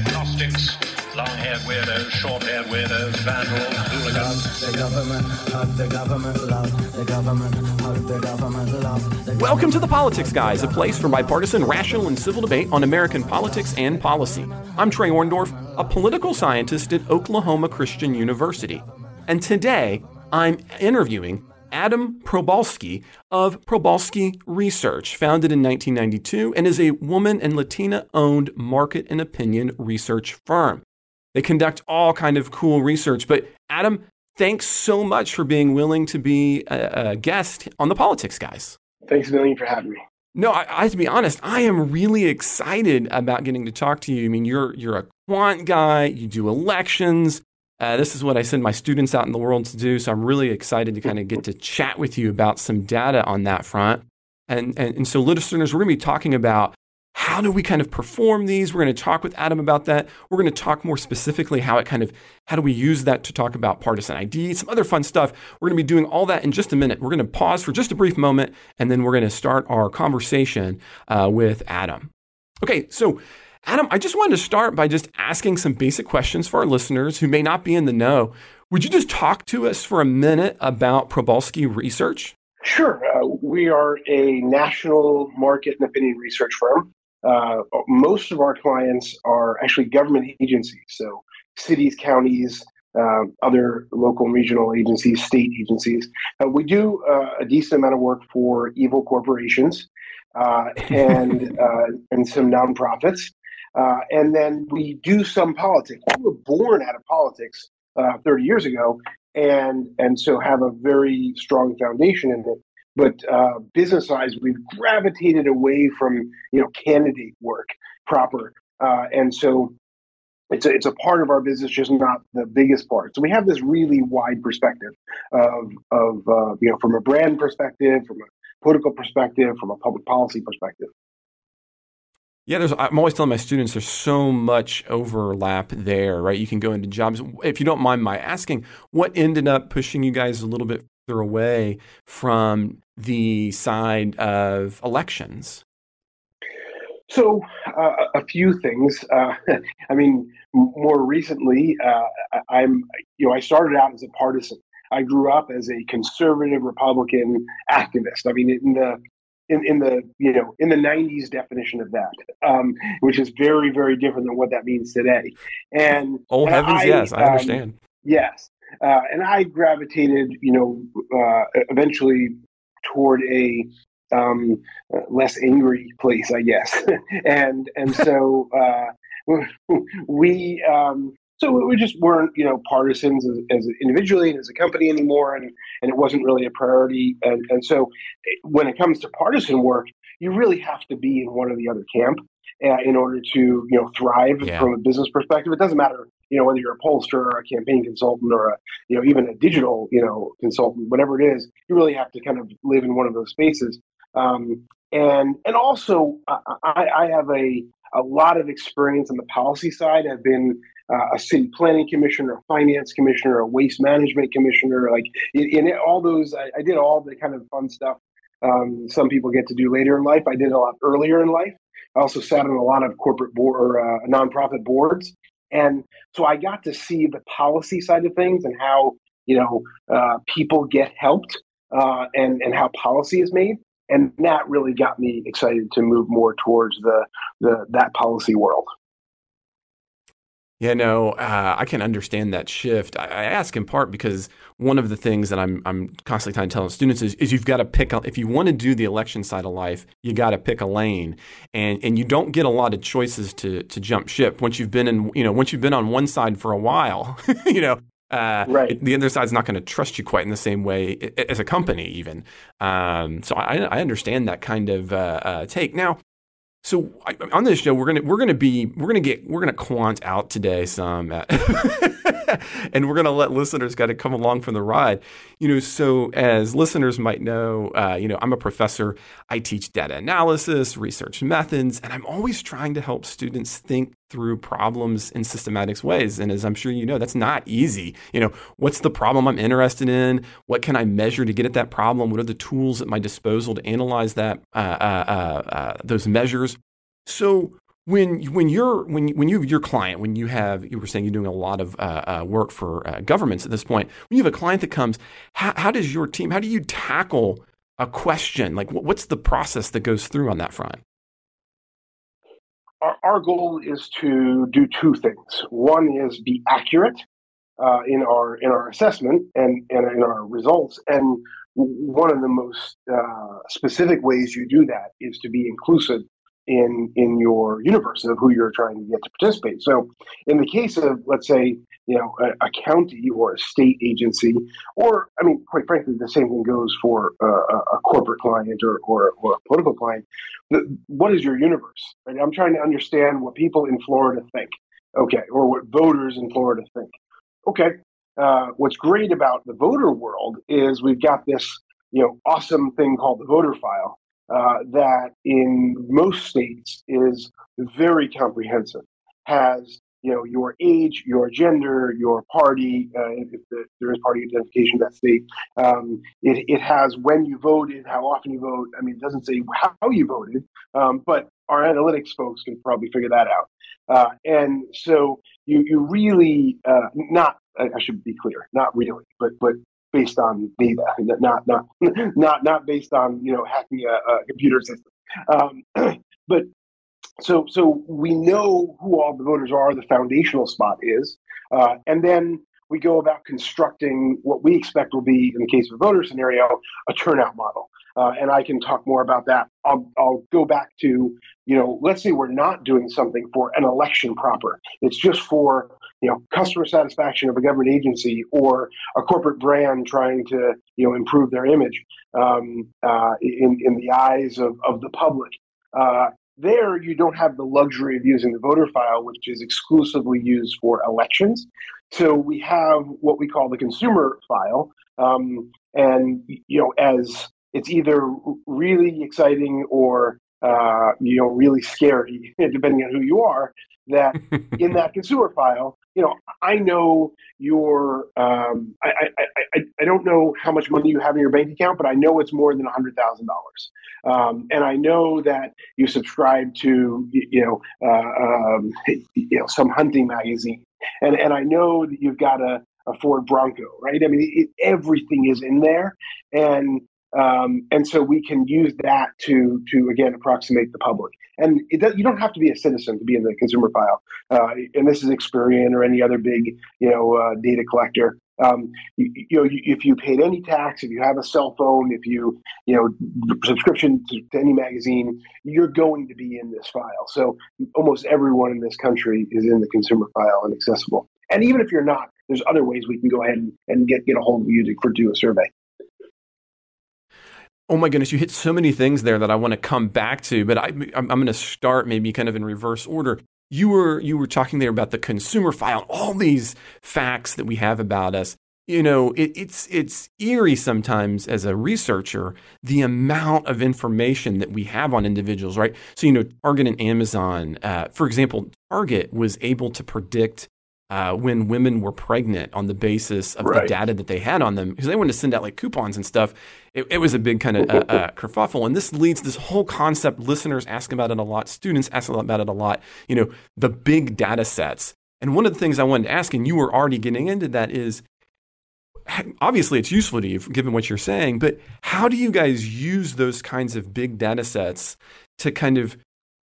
agnostics, long-haired weirdos, short-haired weirdos, vandals, hooligans. The government, hug the government, love the government, hug the government, love the Welcome to The Politics Guys, a place for bipartisan, rational, and civil debate on American politics and policy. I'm Trey Orndorff, a political scientist at Oklahoma Christian University. And today, I'm interviewing Adam Probolsky of Probolsky Research, founded in 1992 and is a woman and Latina owned market and opinion research firm. They conduct all kind of cool research. But Adam, thanks so much for being willing to be a, a guest on the Politics Guys. Thanks a million for having me. No, I, I have to be honest. I am really excited about getting to talk to you. I mean, you're you're a quant guy. You do elections. Uh, this is what I send my students out in the world to do. So I'm really excited to kind of get to chat with you about some data on that front. And, and, and so, listeners, we're going to be talking about how do we kind of perform these. We're going to talk with Adam about that. We're going to talk more specifically how it kind of how do we use that to talk about partisan ID, some other fun stuff. We're going to be doing all that in just a minute. We're going to pause for just a brief moment, and then we're going to start our conversation uh, with Adam. Okay, so Adam, I just wanted to start by just asking some basic questions for our listeners who may not be in the know. Would you just talk to us for a minute about Probolsky Research? Sure. Uh, we are a national market and opinion research firm. Uh, most of our clients are actually government agencies, so cities, counties, uh, other local and regional agencies, state agencies. Uh, we do uh, a decent amount of work for evil corporations uh, and and some nonprofits. Uh, and then we do some politics. We were born out of politics uh, 30 years ago, and and so have a very strong foundation in it. But uh, business wise, we've gravitated away from you know candidate work proper, uh, and so it's a, it's a part of our business, just not the biggest part. So we have this really wide perspective of of uh, you know from a brand perspective, from a political perspective, from a public policy perspective. Yeah, there's. I'm always telling my students there's so much overlap there, right? You can go into jobs. If you don't mind my asking, what ended up pushing you guys a little bit further away from the side of elections? So, uh, a few things. Uh, I mean, more recently, uh, I'm, you know, I started out as a partisan. I grew up as a conservative Republican activist. I mean, in the in, in the you know in the 90s definition of that um, which is very very different than what that means today. And oh and heavens I, yes i um, understand. yes uh, and i gravitated you know uh, eventually toward a um, less angry place i guess. And and so uh, we um, so we just weren't, you know, partisans as, as, individually and as a company anymore, and and it wasn't really a priority. And and so when it comes to partisan work, you really have to be in one or the other camp uh, in order to you know thrive Yeah. from a business perspective. It doesn't matter, you know, whether you're a pollster or a campaign consultant or a you know even a digital you know consultant, whatever it is. You really have to kind of live in one of those spaces. Um, and and also, I, I I have a a lot of experience on the policy side. I've been uh, a city planning commissioner, a finance commissioner, a waste management commissioner. Like in, in all those, I, I did all the kind of fun stuff um, some people get to do later in life. I did a lot earlier in life. I also sat on a lot of corporate board or uh, nonprofit boards, and so I got to see the policy side of things and how you know uh, people get helped uh, and and how policy is made. And that really got me excited to move more towards the, the that policy world. Yeah, no, uh, I can understand that shift. I, I ask in part because one of the things that I'm I'm constantly trying to tell students is, is you've got to pick up if you want to do the election side of life, you got to pick a lane, and and you don't get a lot of choices to to jump ship once you've been in you know once you've been on one side for a while, you know. Uh, Right. it- the other side's not going to trust you quite in the same way as a company, even. Um, so I, I understand that kind of uh, uh, take. Now, so I, on this show, we're gonna we're gonna be we're gonna get we're gonna quant out today some, uh, and we're gonna let listeners kind of come along for the ride. You know, so as listeners might know, uh, you know, I'm a professor. I teach data analysis, research methods, and I'm always trying to help students think through problems in systematic ways. And as I'm sure you know, that's not easy. You know, what's the problem I'm interested in? What can I measure to get at that problem? What are the tools at my disposal to analyze that uh, uh, uh, uh, those measures? So when when you're when when you your client when you have you were saying you're doing a lot of uh, uh, work for uh, governments at this point when you have a client that comes how, how does your team how do you tackle a question? Like what's the process that goes through on that front? Our, our goal is to do two things. One is be accurate uh, in our in our assessment and, and in our results. And one of the most uh, specific ways you do that is to be inclusive in in your universe of who you're trying to get to participate. So, in the case of let's say you know a, a county or a state agency, or I mean, quite frankly, the same thing goes for a, a corporate client or, or, or a political client. what is your universe? Right? I'm trying to understand what people in Florida think. Okay, or what voters in Florida think. Okay, uh, what's great about the voter world is we've got this you know awesome thing called the voter file uh, that in most states is very comprehensive. Has you know your age, your gender, your party, uh, if the, there is party identification in that state. Um, it, it has when you voted, how often you vote. I mean, it doesn't say how you voted, um, but our analytics folks can probably figure that out. Uh, and so you you really uh, not I should be clear, not really, but but based on data, not not not not based on you know hacking a, a computer system. Um, but so so we know who all the voters are. The foundational spot is, uh, and then we go about constructing what we expect will be, in the case of a voter scenario, a turnout model. Uh, and I can talk more about that. I'll, I'll go back to, you know, let's say we're not doing something for an election proper. It's just for you know customer satisfaction of a government agency or a corporate brand trying to you know improve their image um, uh, in in the eyes of of the public. Uh, there, you don't have the luxury of using the voter file, which is exclusively used for elections. So we have what we call the consumer file, um, and you know as it's either really exciting or uh, you know really scary, depending on who you are. That in that consumer file, you know, I know your, um, I, I, I, I, don't know how much money you have in your bank account, but I know it's more than a hundred thousand dollars. Um, and I know that you subscribe to, you know, uh, um, you know, some hunting magazine. And, and I know that you've got a, a Ford Bronco, right? I mean, it, everything is in there. And um, and so we can use that to to again approximate the public. And does, you don't have to be a citizen to be in the consumer file. Uh, and this is Experian or any other big you know uh, data collector. Um, you, you, know, if you paid any tax, if you have a cell phone, if you you know subscription to, to any magazine, you're going to be in this file. So almost everyone in this country is in the consumer file and accessible. And even if you're not, there's other ways we can go ahead and, and get get a hold of you to, for do a survey. Oh my goodness, you hit so many things there that I want to come back to, but I, am going to start maybe kind of in reverse order. You were you were talking there about the consumer file, all these facts that we have about us. You know, it, it's it's eerie sometimes as a researcher the amount of information that we have on individuals, right? So you know, Target and Amazon, uh, for example, Target was able to predict uh, when women were pregnant on the basis of right. the data that they had on them because they wanted to send out like coupons and stuff. It, it was a big kind of uh, uh, kerfuffle, and this leads this whole concept. Listeners ask about it a lot. Students ask about it a lot. You know, the big data sets. And one of the things I wanted to ask, and you were already getting into that, is obviously it's useful to you given what you're saying, but how do you guys use those kinds of big data sets to kind of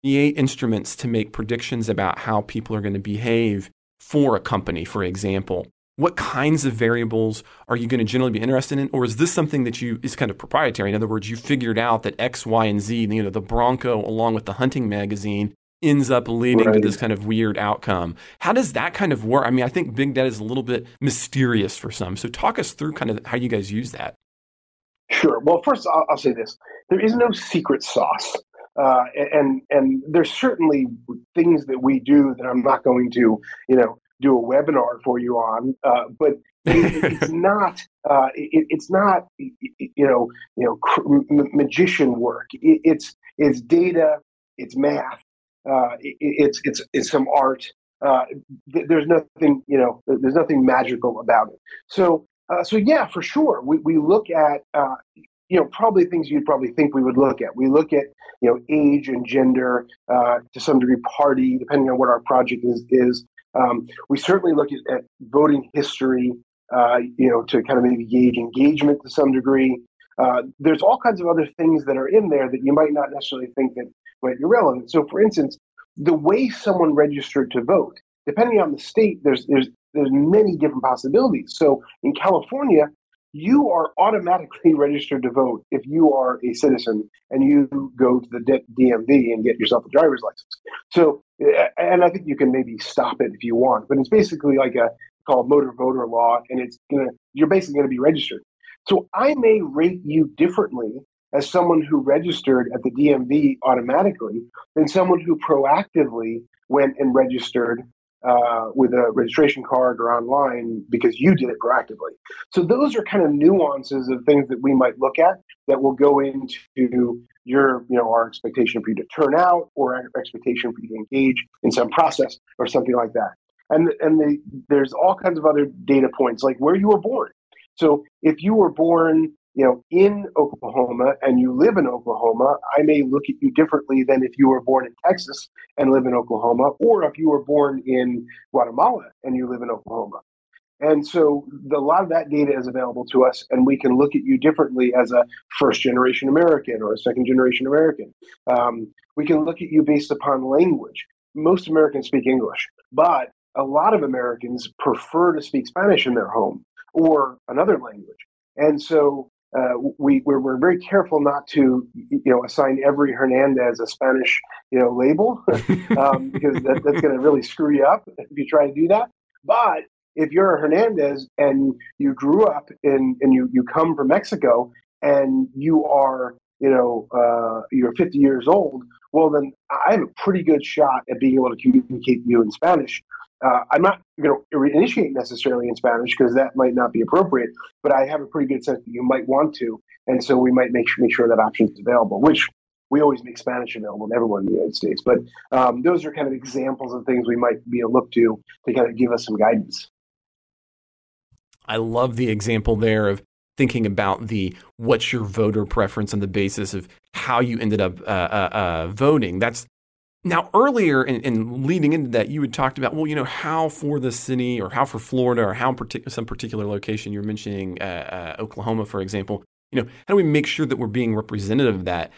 create instruments to make predictions about how people are going to behave for a company, for example? What kinds of variables are you going to generally be interested in? Or is this something that you is kind of proprietary? In other words, you figured out that X, Y, and Z, you know, the Bronco along with the hunting magazine ends up leading right. to this kind of weird outcome. How does that kind of work? I mean, I think big data is a little bit mysterious for some. So talk us through kind of how you guys use that. Sure. Well, first I'll, I'll say this: there is no secret sauce. Uh, and and there's certainly things that we do that I'm not going to you know do a webinar for you on, uh, but it, it's not uh, it, it's not you know you know magician work. It, it's it's data, it's math, uh, it's it's it's some art. Uh, there's nothing you know there's nothing magical about it. So uh, so yeah, for sure, we we look at you know, probably things you'd probably think we would look at. We look at, you know, age and gender, uh, to some degree, party, depending on what our project is. is. Um, we certainly look at, at voting history, uh, you know, to kind of maybe gauge engagement to some degree. Uh, there's all kinds of other things that are in there that you might not necessarily think that might be relevant. So, for instance, the way someone registered to vote, depending on the state, there's there's there's many different possibilities. So, in California, you are automatically registered to vote if you are a citizen and you go to the DMV and get yourself a driver's license. So, and I think you can maybe stop it if you want, but it's basically like a called motor voter law, and it's gonna you're basically gonna be registered. So I may rate you differently as someone who registered at the DMV automatically than someone who proactively went and registered uh, with a registration card or online because you did it proactively. So those are kind of nuances of things that we might look at that will go into your, you know, our expectation for you to turn out or our expectation for you to engage in some process or something like that. And and the, there's all kinds of other data points like where you were born. So if you were born you know, in Oklahoma and you live in Oklahoma, I may look at you differently than if you were born in Texas and live in Oklahoma, or if you were born in Guatemala and you live in Oklahoma. And so the, a lot of that data is available to us, and we can look at you differently as a first generation American or a second generation American. Um, we can look at you based upon language. Most Americans speak English, but a lot of Americans prefer to speak Spanish in their home or another language. And so uh, we we're, we're, very careful not to you know assign every Hernandez a Spanish you know label um, because that, that's going to really screw you up if you try to do that. But if you're a Hernandez and you grew up in and you you come from Mexico and you are you know uh, you're 50 years old, well then I have a pretty good shot at being able to communicate with you in Spanish uh, I'm not going to initiate necessarily in Spanish because that might not be appropriate, but I have a pretty good sense that you might want to, and so we might make sure, make sure that option is available. Which we always make Spanish available to everyone in the United States. But um, those are kind of examples of things we might be able to look to to kind of give us some guidance. I love the example there of thinking about the what's your voter preference on the basis of how you ended up uh, uh, uh, voting. That's now, earlier in, in, leading into that, you had talked about, well, you know, how for the city or how for Florida or how partic- some particular location, you're mentioning uh, uh, Oklahoma, for example, you know, how do we make sure that we're being representative of that?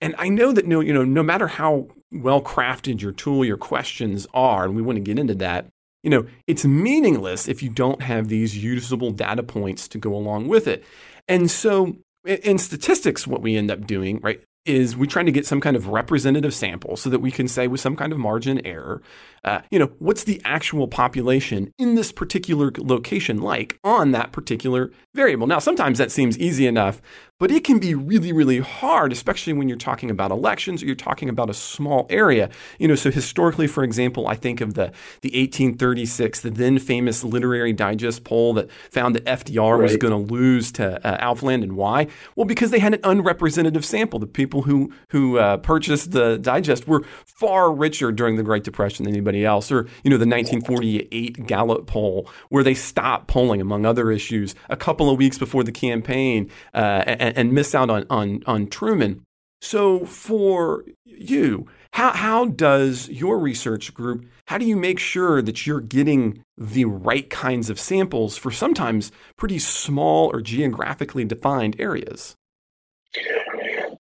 And I know that no, you know, no matter how well crafted your tool, your questions are, and we want to get into that, you know, it's meaningless if you don't have these usable data points to go along with it. And so in statistics, what we end up doing, right, is we're trying to get some kind of representative sample so that we can say with some kind of margin error, uh, you know, what's the actual population in this particular location like on that particular variable. Now, sometimes that seems easy enough, but it can be really, really hard, especially when you're talking about elections or you're talking about a small area. You know, so historically, for example, I think of the, the 1836, the then famous Literary Digest poll that found that FDR right. was going to lose to uh, Alf Landon. Why? Well, because they had an unrepresentative sample. The people who, who uh, purchased the digest were far richer during the Great Depression than anybody else. Or, you know, the 1948 Gallup poll, where they stopped polling, among other issues, a couple of weeks before the campaign. Uh, and, and miss out on, on, on Truman. So for you, how, how does your research group, how do you make sure that you're getting the right kinds of samples for sometimes pretty small or geographically defined areas?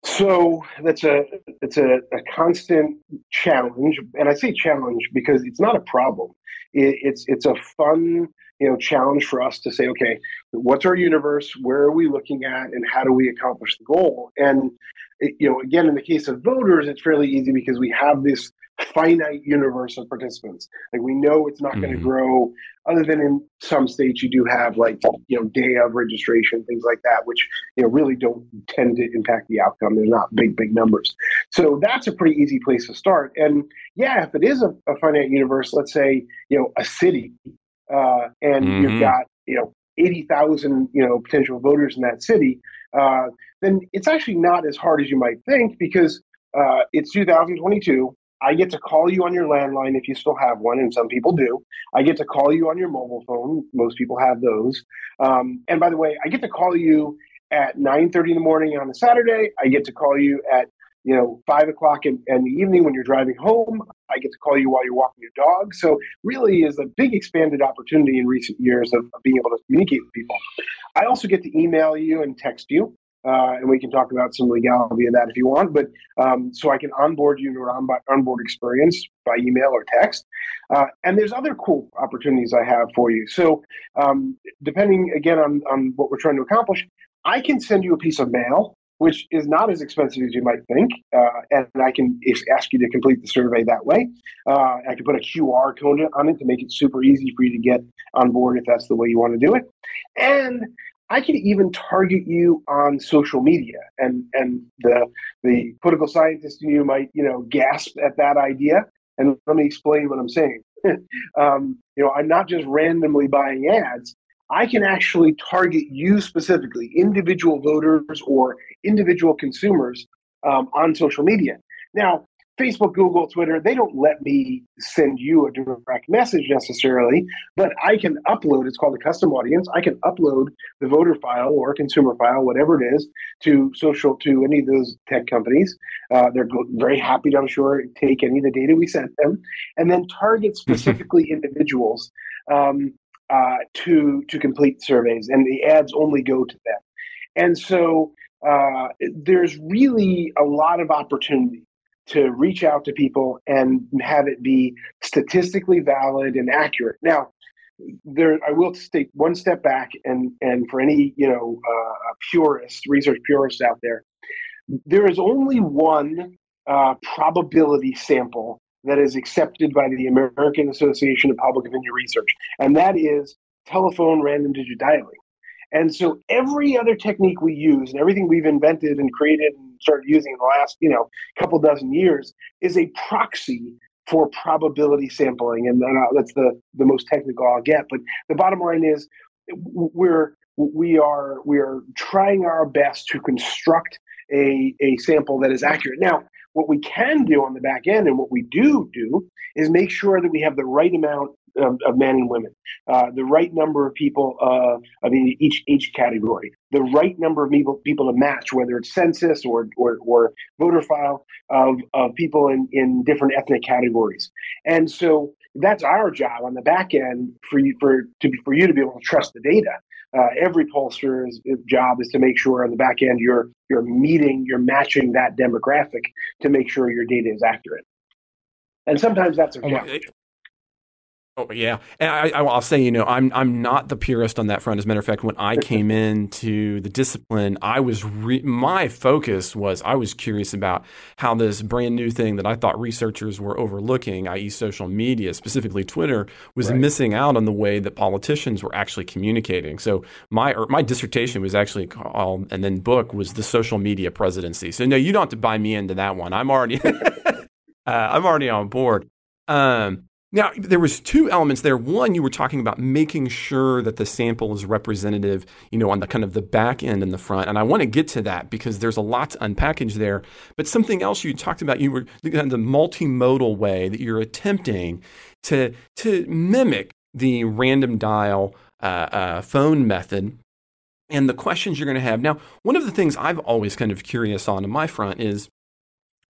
So that's a it's a, a constant challenge, and I say challenge because it's not a problem. It, it's it's a fun you know challenge for us to say okay what's our universe? Where are we looking at? And how do we accomplish the goal? And you know again in the case of voters it's fairly easy because we have this finite universe of participants. Like we know it's not mm-hmm. going to grow other than in some states you do have like you know day of registration things like that which you know really don't tend to impact the outcome. They're not big big numbers. So that's a pretty easy place to start. And yeah if it is a, a finite universe let's say you know a city uh, and mm-hmm. you've got you know eighty thousand you know potential voters in that city, uh, then it's actually not as hard as you might think because uh, it's 2022. I get to call you on your landline if you still have one, and some people do. I get to call you on your mobile phone. Most people have those. Um, and by the way, I get to call you at 9.30 in the morning on a Saturday. I get to call you at you know, five o'clock in, in, the evening when you're driving home. I get to call you while you're walking your dog. So really is a big expanded opportunity in recent years of, of being able to communicate with people. I also get to email you and text you. Uh, and we can talk about some legality of that if you want. But um, so I can onboard you to an onboard experience by email or text. Uh, and there's other cool opportunities I have for you. So um, depending again on, on what we're trying to accomplish, I can send you a piece of mail which is not as expensive as you might think. Uh, and I can ask you to complete the survey that way. Uh, I can put a QR code on it to make it super easy for you to get on board if that's the way you want to do it. And I can even target you on social media, and and the the political scientist in you might you know gasp at that idea. And let me explain what I'm saying. um, you know, I'm not just randomly buying ads. I can actually target you specifically, individual voters or individual consumers um, on social media. Now, Facebook, Google, Twitter, they don't let me send you a direct message necessarily, but I can upload, it's called a custom audience. I can upload the voter file or consumer file, whatever it is, to social, to any of those tech companies. Uh, they're very happy to, I'm sure, take any of the data we sent them and then target specifically individuals um, uh, to to complete surveys, and the ads only go to them. And so uh, there's really a lot of opportunity to reach out to people and have it be statistically valid and accurate. Now, there, I will take one step back, and and for any you know uh, purist, research purist out there, there is only one uh, probability sample that is accepted by the American Association of Public Opinion Research, and that is telephone random digit dialing. And so every other technique we use and everything we've invented and created and started using in the last, you know, couple dozen years is a proxy for probability sampling. And uh, that's the, the most technical I'll get. But the bottom line is we're we are we are trying our best to construct a, a sample that is accurate. Now, what we can do on the back end and what we do do is make sure that we have the right amount of, of men and women, uh, the right number of people uh, of each each category, the right number of people people to match, whether it's census or or, or voter file of, of people in, in different ethnic categories. And so that's our job on the back end for you for to for you to be able to trust the data. Uh, every pollster's job is to make sure on the back end you're you're meeting, you're matching that demographic to make sure your data is accurate. And sometimes that's a challenge. Oh yeah, and I, will say, you know, I'm I'm not the purist on that front. As a matter of fact, when I came into the discipline, I was re- my focus was I was curious about how this brand new thing that I thought researchers were overlooking, i.e., social media, specifically Twitter, was right. missing out on the way that politicians were actually communicating. So my er, my dissertation was actually called, and then book was the social media presidency. So no, you don't have to buy me into that one. I'm already uh, I'm already on board. Um, now, there was two elements there. One, you were talking about making sure that the sample is representative, you know, on the kind of the back end and the front. And I want to get to that because there's a lot to unpackage there. But something else you talked about, you were the multimodal way that you're attempting to to mimic the random dial uh, uh, phone method and the questions you're going to have. Now, one of the things I've always kind of curious on in my front is,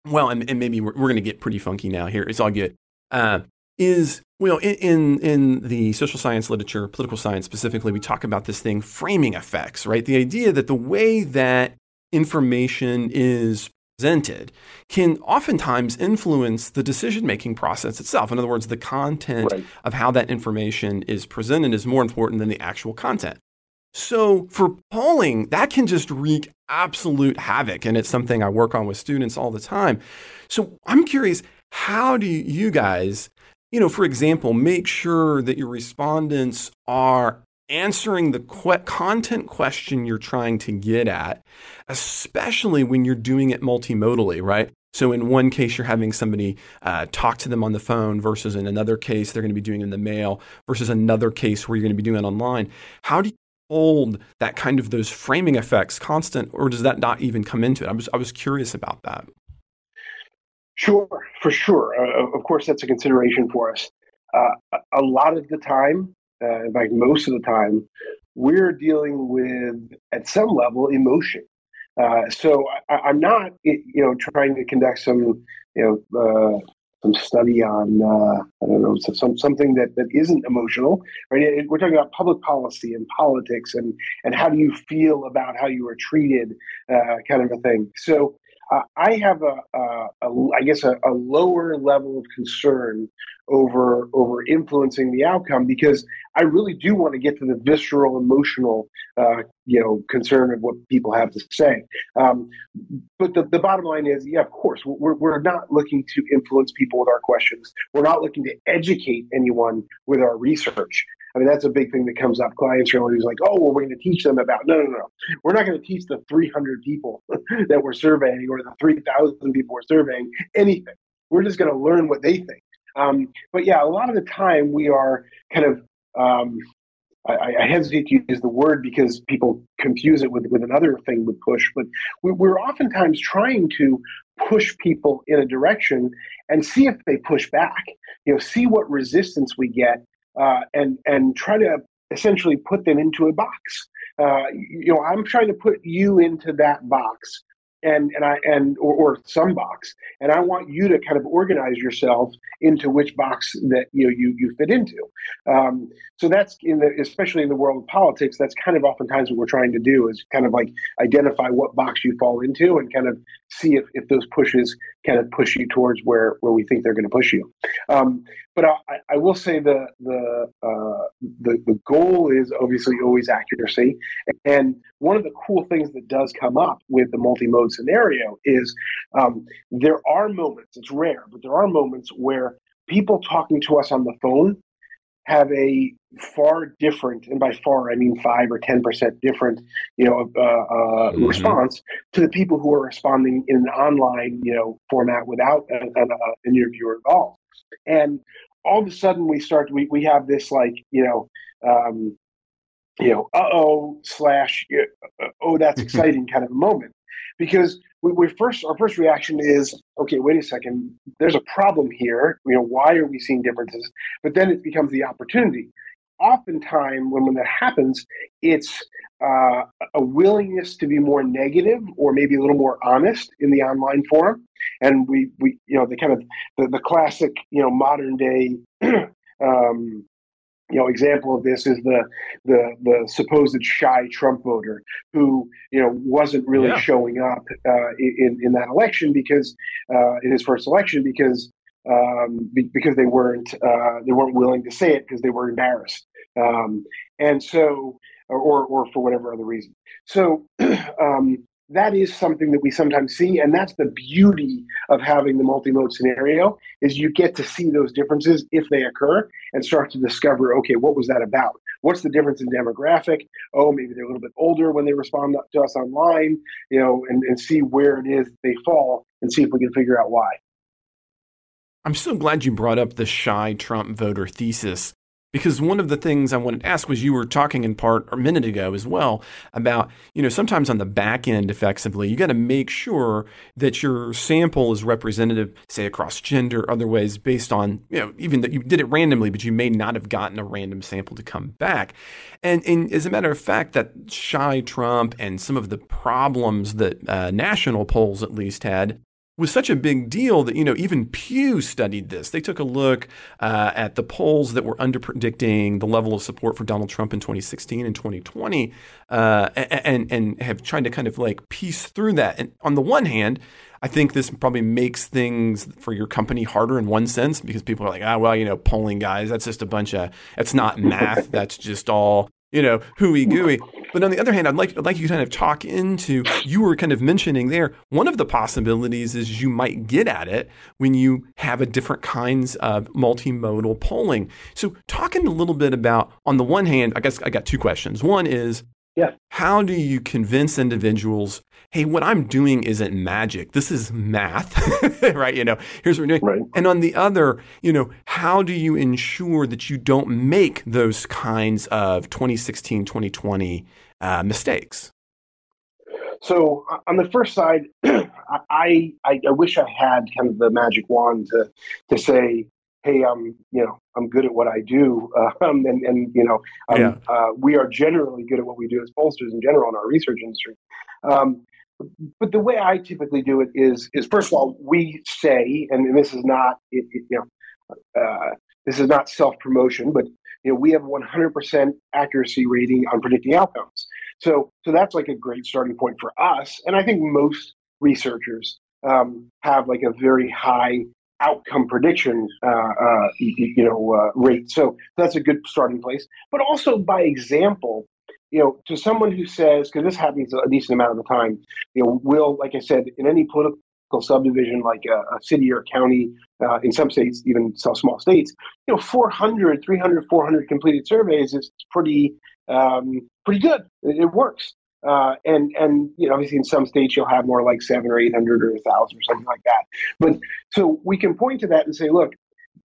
well, and, and maybe we're, we're going to get pretty funky now here. It's all good. Uh, is well in in the social science literature, political science specifically, we talk about this thing framing effects, right? The idea that the way that information is presented can oftentimes influence the decision making process itself. In other words, the content right. of how that information is presented is more important than the actual content. So for polling, that can just wreak absolute havoc. And it's something I work on with students all the time. So I'm curious, how do you guys you know, for example, make sure that your respondents are answering the que- content question you're trying to get at, especially when you're doing it multimodally, right? So in one case, you're having somebody uh, talk to them on the phone versus in another case, they're going to be doing it in the mail versus another case where you're going to be doing it online. How do you hold that kind of those framing effects constant, or does that not even come into it? I was, I was curious about that. Sure, for sure. Uh, of course, that's a consideration for us. Uh, a lot of the time, uh, in fact, most of the time, we're dealing with, at some level, emotion. Uh, so I, am not, you know, trying to conduct some, you know, uh, some study on, uh, I don't know, some something that, that isn't emotional, right? We're talking about public policy and politics, and and how do you feel about how you are treated, kind of a thing. So uh, I have a, a, a I guess, a, a, lower level of concern over over influencing the outcome because I really do want to get to the visceral, emotional, uh, you know, concern of what people have to say. Um, but the, the bottom line is, yeah, of course, we're, we're not looking to influence people with our questions. We're not looking to educate anyone with our research. I mean, that's a big thing that comes up. Clients are always like, oh, well, we're going to teach them about. No, no, no. We're not going to teach the 300 people that we're surveying or the 3,000 people we're surveying anything. We're just going to learn what they think. Um, but yeah, a lot of the time we are kind of, um, I, I, hesitate to use the word because people confuse it with, with another thing with push, but we, we're oftentimes trying to push people in a direction and see if they push back, you know, see what resistance we get uh, and, and try to essentially put them into a box. Uh, you know, I'm trying to put you into that box and and I and or, or, some box, and I want you to kind of organize yourself into which box that you know you you fit into. Um, so that's in the especially in the world of politics, that's kind of oftentimes what we're trying to do is kind of like identify what box you fall into and kind of see if, if those pushes kind of push you towards where where we think they're going to push you. Um, but I, I, will say the the, uh, the the goal is obviously always accuracy, and one of the cool things that does come up with the multi-mode scenario is um, there are moments. It's rare, but there are moments where people talking to us on the phone have a far different, and by far I mean five or ten percent different, you know, uh, uh, mm-hmm. response to the people who are responding in an online, you know, format without an, an, uh, an interviewer involved. And all of a sudden, we start we we have this like you know. Um, you know, uh oh, slash, uh, oh, that's exciting kind of a moment because we, we first our first reaction is okay wait a second there's a problem here. You know why are we seeing differences? But then it becomes the opportunity. Oftentimes when, when that happens it's uh, a willingness to be more negative or maybe a little more honest in the online forum. And we we you know the kind of the, the classic you know modern day um, you know example of this is the the the supposed shy Trump voter who you know wasn't really yeah. showing up uh, in in that election because uh, in his first election because um, be, because they weren't uh, they weren't willing to say it because they were embarrassed um, and so or or for whatever other reason so um, that is something that we sometimes see and that's the beauty of having the multi-mode scenario is you get to see those differences if they occur and start to discover okay what was that about? What's the difference in demographic? Oh maybe they're a little bit older when they respond to us online you know and, and see where it is they fall and see if we can figure out why. I'm so glad you brought up the shy trump voter thesis because one of the things I wanted to ask was you were talking in part a minute ago as well about, you know, sometimes on the back end effectively, you got to make sure that your sample is representative, say across gender, other ways based on, you know, even that you did it randomly, but you may not have gotten a random sample to come back. And, and as a matter of fact, that shy Trump and some of the problems that uh, national polls at least had was such a big deal that you know even Pew studied this. They took a look uh, at the polls that were under predicting the level of support for Donald Trump in 2016 and 2020, uh, and and have tried to kind of like piece through that. And on the one hand, I think this probably makes things for your company harder in one sense because people are like, ah, well, you know, polling guys, that's just a bunch of, it's not math. That's just all you know, hooey gooey. But on the other hand, I'd like I'd like you to kind of talk into you were kind of mentioning there. One of the possibilities is you might get at it when you have a different kinds of multimodal polling. So talking a little bit about on the one hand, I guess I got two questions. One is yeah. How do you convince individuals, hey, what I'm doing isn't magic. This is math, right? You know, here's what we're doing. Right. And on the other, you know, how do you ensure that you don't make those kinds of 2016, 2020 uh, mistakes? So on the first side, I, I, I wish I had kind of the magic wand to to say, hey, I'm you know I'm good at what I do, um, and and you know um, Yeah. uh, we are generally good at what we do as pollsters in general in our research industry. Um, but the way I typically do it is is first of all we say, and this is not it, it, you know uh, this is not self promotion, but you know we have 100% accuracy rating on predicting outcomes. So so that's like a great starting point for us, and I think most researchers um, have like a very high outcome prediction uh, uh, you, know uh, rate. So that's a good starting place. But also by example, you know, to someone who says, because this happens a decent amount of the time, you know, will, like I said, in any political subdivision, like a, a city or a county, uh, in some states, even some small states, you know, 400, 300, 400 completed surveys is pretty, um, pretty good. It, it works. Uh, and and you know obviously in some states you'll have more like seven or eight hundred or a thousand or something like that. But so we can point to that and say, look,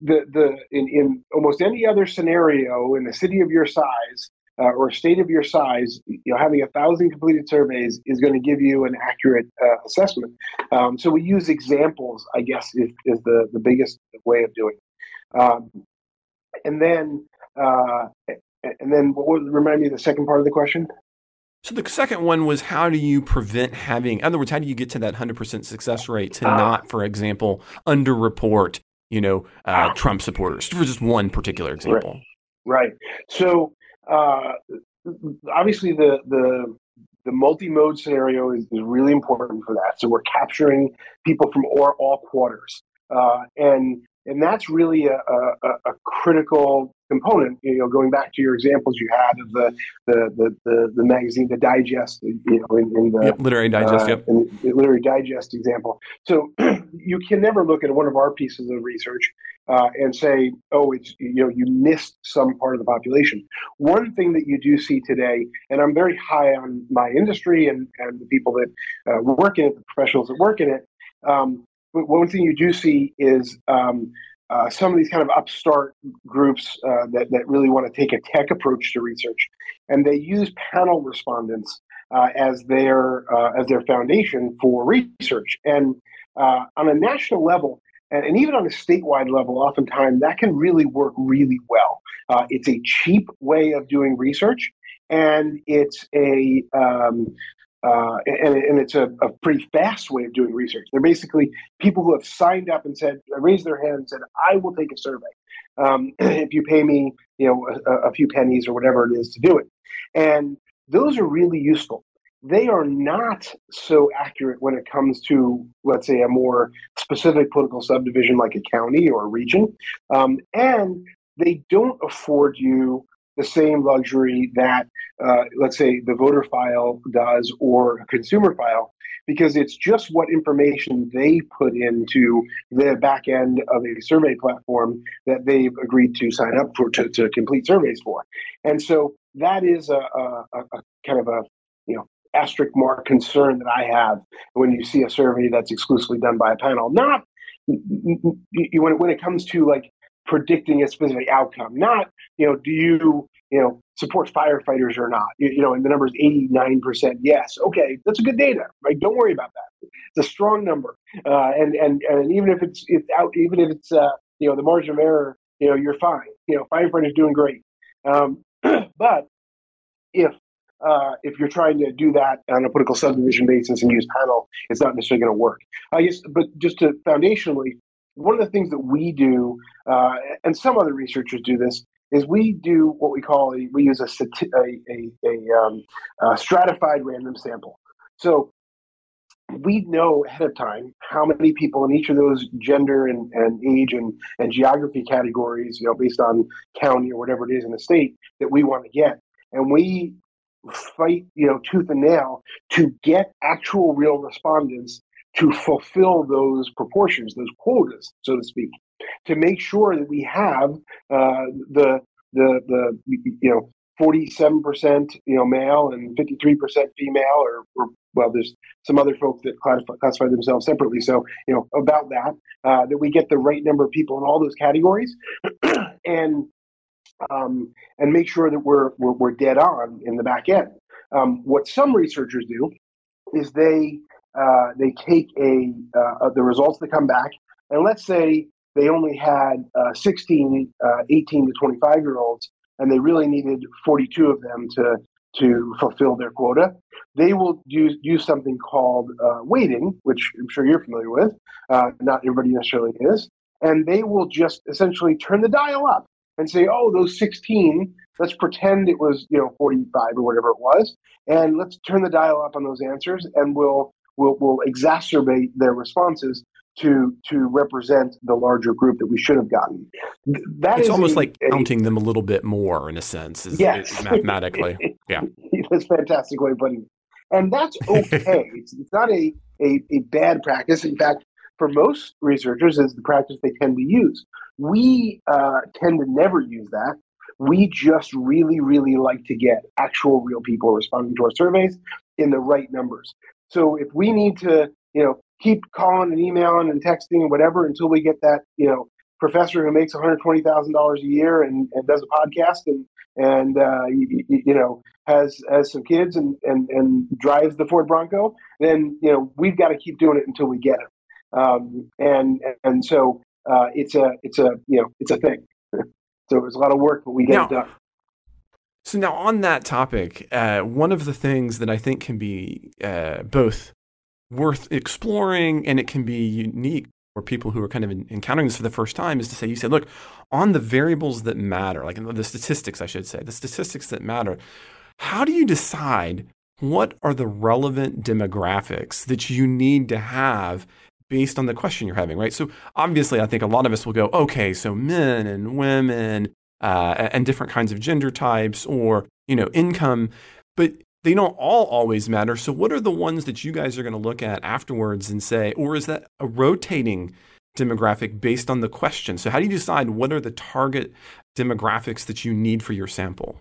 the the in, in almost any other scenario in a city of your size, uh, or state of your size, you know, having a thousand completed surveys is going to give you an accurate uh, assessment. Um, so we use examples, I guess, is, is the, the biggest way of doing it. Um, and then, uh, and then what would remind me of the second part of the question? So the second one was how do you prevent having, in other words, how do you get to that 100% success rate to Ah. not, for example, underreport, you know, uh, Ah. Trump supporters for just one particular example? Right. So uh, obviously the the the multi-mode scenario is, is really important for that. So we're capturing people from all, all quarters, uh, and and that's really a, a, a critical component. You know, going back to your examples you had of the the the, the, the magazine, the digest, you know, in, in the Yep, literary digest. uh, yep. in the literary digest example. So you can never look at one of our pieces of research uh, and say, "Oh, it's you know you missed some part of the population." One thing that you do see today, and I'm very high on my industry and and the people that uh, work in it, the professionals that work in it. Um, but one thing you do see is um, uh, some of these kind of upstart groups uh, that, that really want to take a tech approach to research, and they use panel respondents uh, as their uh, as their foundation for research. And uh, on a national level, and, and even on a statewide level, oftentimes that can really work really well. Uh, it's a cheap way of doing research, and it's a um, uh, and, and it's a, a pretty fast way of doing research. They're basically people who have signed up and said, raised their hand and said, "I will take a survey um, if you pay me, you know, a, a few pennies or whatever it is to do it." And those are really useful. They are not so accurate when it comes to, let's say, a more specific political subdivision like a county or a region, um, and they don't afford you the same luxury that, uh, let's say, the voter file does or a consumer file, because it's just what information they put into the back end of a survey platform that they've agreed to sign up for to, to complete surveys for. And so that is a, a, a kind of a you know asterisk mark concern that I have when you see a survey that's exclusively done by a panel. Not when it, when it comes to like predicting a specific outcome. Not you know do you you know support firefighters or not? You, you know, and the number is eighty nine percent yes. Okay, that's a good data, right? Don't worry about that. It's a strong number, uh, and and and even if it's it's out, even if it's uh, you know the margin of error, you know you're fine. You know, firefighters doing great. Um, but if uh, if you're trying to do that on a political subdivision basis and use panel, it's not necessarily going to work. I guess, but just to foundationally, one of the things that we do, uh, and some other researchers do this, is we do what we call a, we use a a, a, um, a stratified random sample. So we know ahead of time how many people in each of those gender and, and age and, and geography categories, you know, based on county or whatever it is in the state that we want to get. And we fight, you know, tooth and nail to get actual real respondents to fulfill those proportions, those quotas, so to speak, to make sure that we have uh, the the the you know forty seven percent you know male and fifty three percent female, or, or well, there's some other folks that classify, classify themselves separately. So you know about that uh, that we get the right number of people in all those categories, and um, and make sure that we're, we're, we're dead on in the back end. Um, what some researchers do is they uh, they take a uh, the results that come back, and let's say they only had uh, 16, uh, 18 to 25 year olds, and they really needed 42 of them to to fulfill their quota. They will use use something called uh, weighting, which I'm sure you're familiar with. Not everybody necessarily is, and they will just essentially turn the dial up and say, "Oh, those 16. Let's pretend it was you know 45 or whatever it was, and let's turn the dial up on those answers, and we'll we'll, we'll exacerbate their responses to to represent the larger group that we should have gotten. That it's almost a, like counting a, them a little bit more in a sense, is, yes. Is mathematically. Yeah, that's a fantastic way of putting it. And that's okay. it's, it's not a, a, a bad practice. In fact, for most researchers, is the practice they tend to use. We uh, tend to never use that. We just really, really like to get actual real people responding to our surveys in the right numbers. So if we need to, you know, keep calling and emailing and texting and whatever until we get that, you know, professor who makes $120,000 a year and, and does a podcast and, and uh, you, you, know, has, has some kids and, and, and drives the Ford Bronco, then, you know, we've got to keep doing it until we get it. Um, and, and so uh, it's a, it's a, you know, it's a thing. so it's a lot of work, but we get now, it done. So now on that topic, uh, one of the things that I think can be uh, both worth exploring and it can be unique for people who are kind of encountering this for the first time is to say, you said, look, on the variables that matter, like the statistics, I should say, the statistics that matter, how do you decide what are the relevant demographics that you need to have based on the question you're having, right? So obviously, I think a lot of us will go, okay, so men and women uh, and different kinds of gender types or you know income, but they don't all always matter. So, what are the ones that you guys are going to look at afterwards and say, or is that a rotating demographic based on the question? So, how do you decide what are the target demographics that you need for your sample?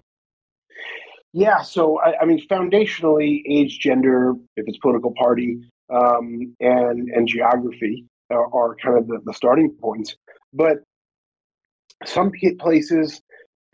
Yeah, so I, I mean, foundationally, age, gender, if it's political party, um, and and geography are, are kind of the, the starting points. But some places,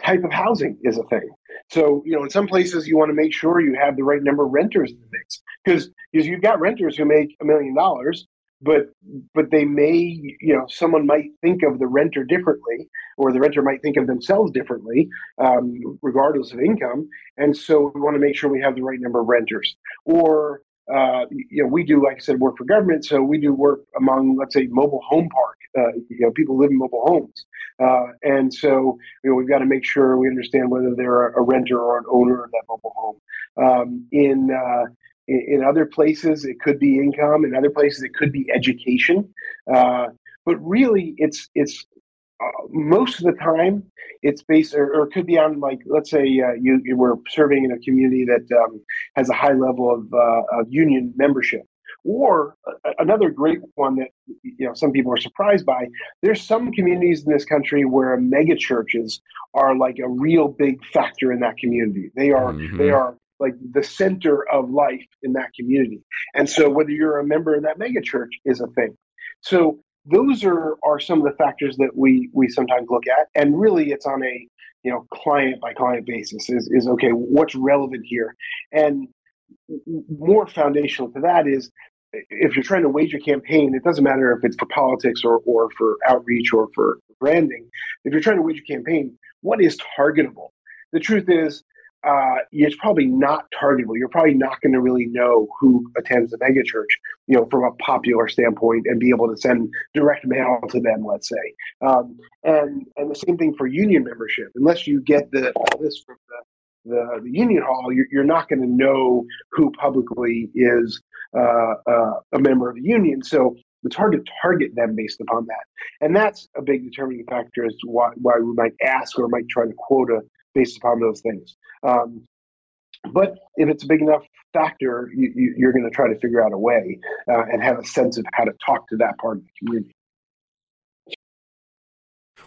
type of housing is a thing. So, you know, in some places you want to make sure you have the right number of renters in the mix because you've got renters who make a million dollars, but but they may, you know, someone might think of the renter differently, or the renter might think of themselves differently, um, regardless of income. And so we want to make sure we have the right number of renters. Or uh, you know, we do, like I said, work for government. So we do work among, let's say, mobile home park. Uh, you know, people live in mobile homes, uh, and so you know we've got to make sure we understand whether they're a renter or an owner of that mobile home. Um, in, uh, in other places, it could be income. In other places, it could be education. Uh, but really, it's it's uh, most of the time it's based or, or, it could be on like let's say uh, you, you, were serving in a community that um, has a high level of, uh, of union membership or uh, another great one that you know some people are surprised by there's some communities in this country where mega churches are like a real big factor in that community. They are mm-hmm. they are like the center of life in that community. And so whether you're a member of that mega church is a thing. So those are are some of the factors that we we sometimes look at. And really it's on a you know client by client basis is is okay what's relevant here? And more foundational to that is if you're trying to wage a campaign it doesn't matter if it's for politics or or for outreach or for branding if you're trying to wage a campaign what is targetable the truth is uh, it's probably not targetable. You're probably not going to really know who attends the megachurch, you know, from a popular standpoint, and be able to send direct mail to them, let's say. Um, and and the same thing for union membership. Unless you get the list from the, the, the union hall, you're, you're not going to know who publicly is uh, uh, a member of the union. So it's hard to target them based upon that. And that's a big determining factor as to why, why we might ask or might try to quota based upon those things. Um, but if it's a big enough factor, you, are going to try to figure out a way uh, and have a sense of how to talk to that part of the community.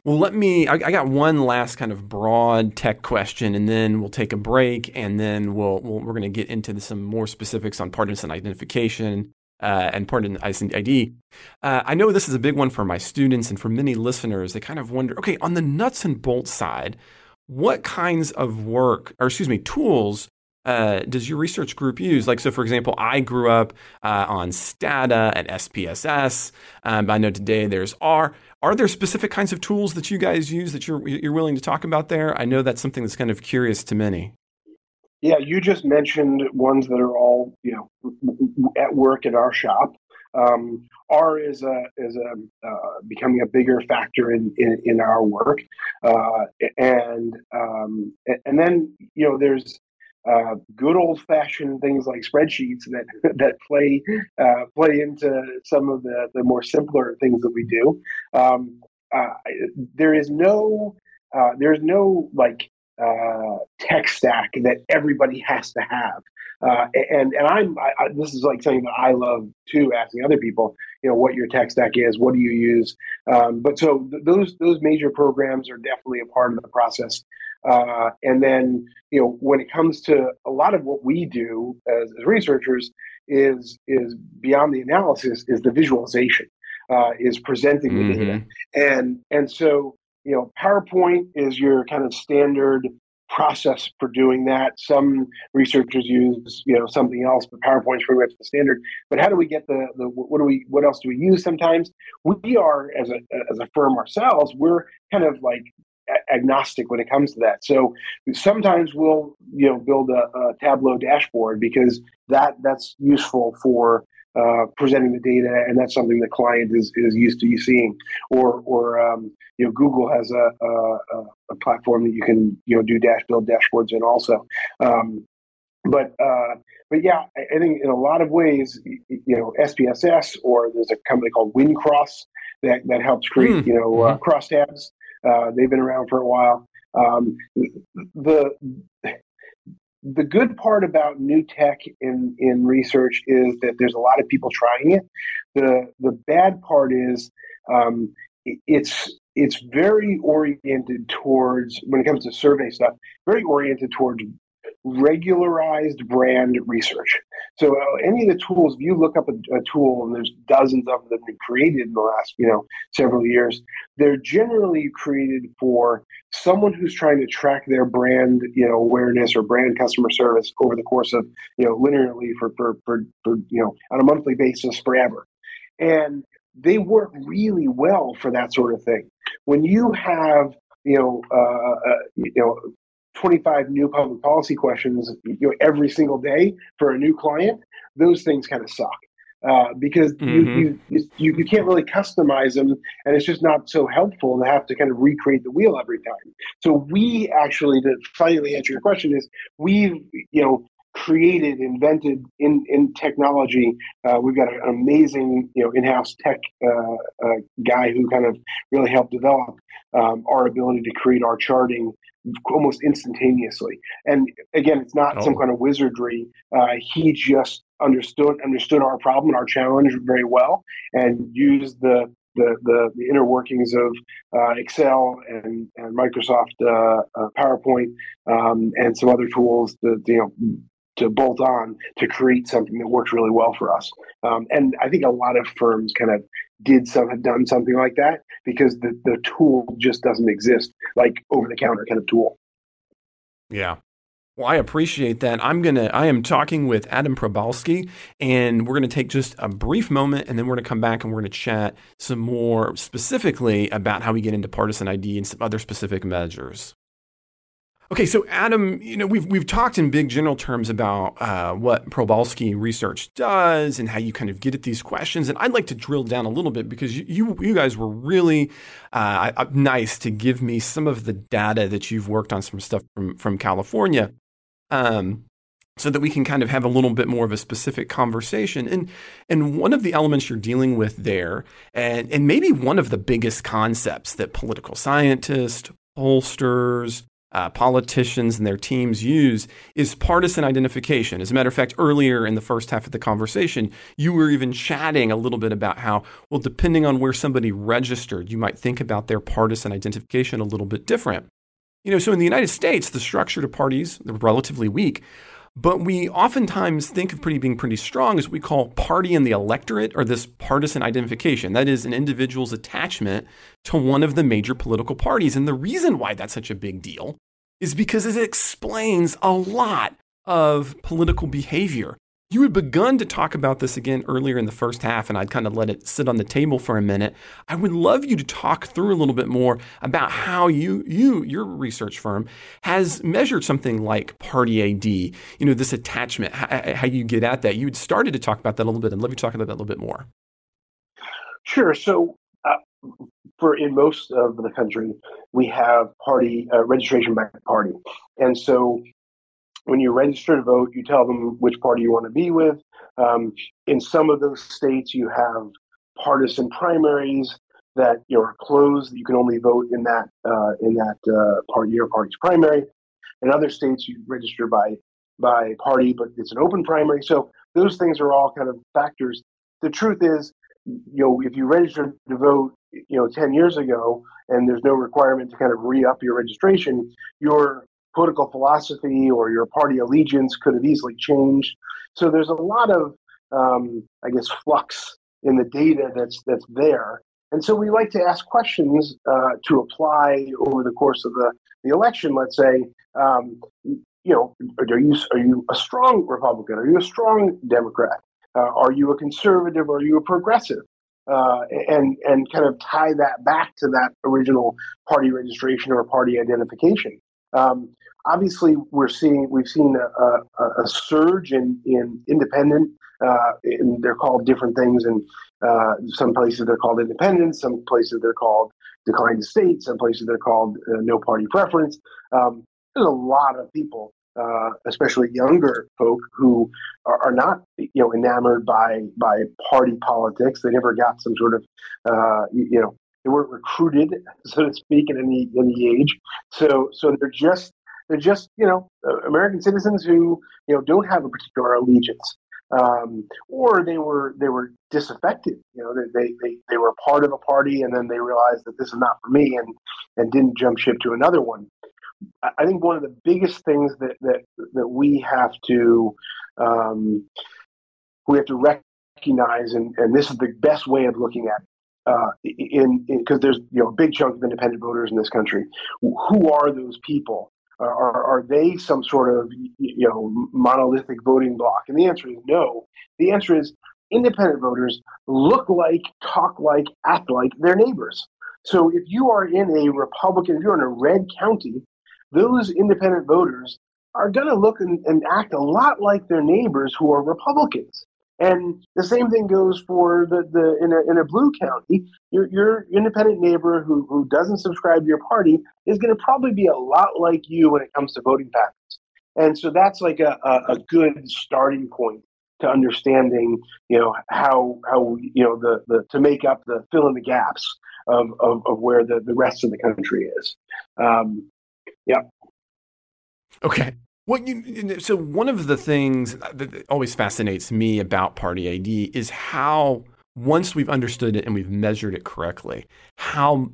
Well, let me. I, I, got one last kind of broad tech question, and then we'll take a break, and then we'll, we we are going to get into some more specifics on partisan identification uh, and partisan ID. Uh, I know this is a big one for my students and for many listeners. They kind of wonder, okay, on the nuts and bolts side, what kinds of work, or excuse me, tools uh, does your research group use? Like, so for example, I grew up uh, on Stata and SPSS. Um, I know today there's R. Are there specific kinds of tools that you guys use that you're you're willing to talk about there? I know that's something that's kind of curious to many. Yeah, you just mentioned ones that are all you know at work at our shop. Um, R is a is a uh, becoming a bigger factor in in, in our work, uh, and um, and then you know there's uh, good old fashioned things like spreadsheets that that play uh, play into some of the the more simpler things that we do. Um, uh, there is no uh, there's no like uh, tech stack that everybody has to have. And and I'm I, I, this is like something that I love too, asking other people, you know, what your tech stack is, what do you use? Um, but so th- those those major programs are definitely a part of the process. Uh, and then you know when it comes to a lot of what we do as, as researchers is is beyond the analysis is the visualization, uh, is presenting the mm-hmm. data, and and so you know, PowerPoint is your kind of standard process for doing that. Some researchers use, you know, something else, but PowerPoint's pretty much the standard. But how do we get the, the what do we what else do we use sometimes? We are as a as a firm ourselves, we're kind of like agnostic when it comes to that. So sometimes we'll you know build a, a Tableau dashboard because that that's useful for uh, presenting the data, and that's something the client is, is used to seeing. Or, or um, you know, Google has a, a, a, platform that you can you know do dash build dashboards in also. Um, but uh, but yeah, I, I, think in a lot of ways, you know, SPSS or there's a company called WinCross that that helps create mm. you know uh, mm-hmm. crosstabs. Uh, they've been around for a while. Um, the the good part about new tech in, in research is that there's a lot of people trying it. The the bad part is um, it's it's very oriented towards when it comes to survey stuff, very oriented towards regularized brand research. So uh, any of the tools, if you look up a, a, tool, and there's dozens of them created in the last you know several years, they're generally created for someone who's trying to track their brand you know awareness or brand customer service over the course of you know linearly for for for, for you know on a monthly basis forever, and they work really well for that sort of thing. When you have you know, uh, uh, you know, 25 new public policy questions you know, every single day for a new client, those things kind of suck. Uh, because mm-hmm. you, you, you, you can't really customize them and it's just not so helpful to have to kind of recreate the wheel every time. So we actually, to finally answer your question is we've, you know, created, invented in, in technology. Uh, we've got an amazing, you know, in-house tech uh, uh, guy who kind of really helped develop um, our ability to create our charting almost instantaneously. And again, it's not oh. some kind of wizardry. Uh, he just understood understood our problem, and our challenge very well, and used the the, the, the inner workings of uh, Excel and, and Microsoft uh, uh PowerPoint um, and some other tools to you know to bolt on to create something that works really well for us. Um, and I think a lot of firms kind of did some have done something like that because the, the tool just doesn't exist like over the counter kind of tool. Yeah. Well, I appreciate that. I'm gonna. I am talking with Adam Probolsky, and we're gonna take just a brief moment, and then we're gonna come back and we're gonna chat some more specifically about how we get into partisan ID and some other specific measures. Okay, so Adam, you know we've we've talked in big general terms about uh, what Probolsky research does and how you kind of get at these questions, and I'd like to drill down a little bit because you you, you guys were really uh, nice to give me some of the data that you've worked on, some stuff from from California, um, so that we can kind of have a little bit more of a specific conversation. And and one of the elements you're dealing with there, and and maybe one of the biggest concepts that political scientists, pollsters uh, politicians and their teams use is partisan identification. As a matter of fact, earlier in the first half of the conversation, you were even chatting a little bit about how, well, depending on where somebody registered, you might think about their partisan identification a little bit different. You know, so in the United States, the structure to parties they're relatively weak, but we oftentimes think of pretty being pretty strong as what we call party in the electorate or this partisan identification. That is an individual's attachment to one of the major political parties. And the reason why that's such a big deal is because it explains a lot of political behavior. You had begun to talk about this again earlier in the first half, and I'd kind of let it sit on the table for a minute. I would love you to talk through a little bit more about how you, you, your research firm, has measured something like Party ID. You know, this attachment, how, how you get at that. You had started to talk about that a little bit, and let me talk about that a little bit more. Sure. So, uh, for in most of the country, we have party uh, registration by party, and so when you register to vote, you tell them which party you want to be with. Um, in some of those states, you have partisan primaries that are closed. You can only vote in that uh, in that uh, party your party's primary. In other states, you register by by party, but it's an open primary. So those things are all kind of factors. The truth is, you know, if you registered to vote, you know, ten years ago, and there's no requirement to kind of re up your registration, your political philosophy or your party allegiance could have easily changed. So there's a lot of, um, I guess, flux in the data that's that's there. And so we like to ask questions uh, to apply over the course of the, the election. Let's say, um, you know, are you are you a strong Republican? Are you a strong Democrat? Uh, are you a conservative? Are you a progressive? Uh, and and kind of tie that back to that original party registration or party identification. Um, obviously, we're seeing we've seen a, a, a surge in in independent. Uh, and they're called different things, and uh, some places they're called independent, some places they're called declined state, some places they're called uh, no party preference. Um, there's a lot of people, uh, especially younger folk, who are, are, not you know enamored by by party politics. They never got some sort of uh, you, you know they weren't recruited, so to speak, at any any age. So so they're just they're just you know uh, American citizens who you know don't have a particular allegiance, um, or they were they were disaffected. You know they, they they were part of a party and then they realized that this is not for me and and didn't jump ship to another one. I think one of the biggest things that that that we have to um, we have to recognize, and, and this is the best way of looking at it, uh, in because there's you know a big chunk of independent voters in this country. Who are those people? Are, are they some sort of you know monolithic voting block? And the answer is no. The answer is independent voters look like, talk like, act like their neighbors. So if you are in a Republican, if you're in a red county, those independent voters are going to look and, and, act a lot like their neighbors who are Republicans. And the same thing goes for the, the in a in a blue county, your your independent neighbor who, who doesn't subscribe to your party is going to probably be a lot like you when it comes to voting patterns. And so that's like a, a, a good starting point to understanding, you know, how how you know the, the to make up the fill in the gaps of, of, of where the, the rest of the country is. Um, yeah. Okay. Well, you, so one of the things that always fascinates me about Party ID is how once we've understood it and we've measured it correctly, how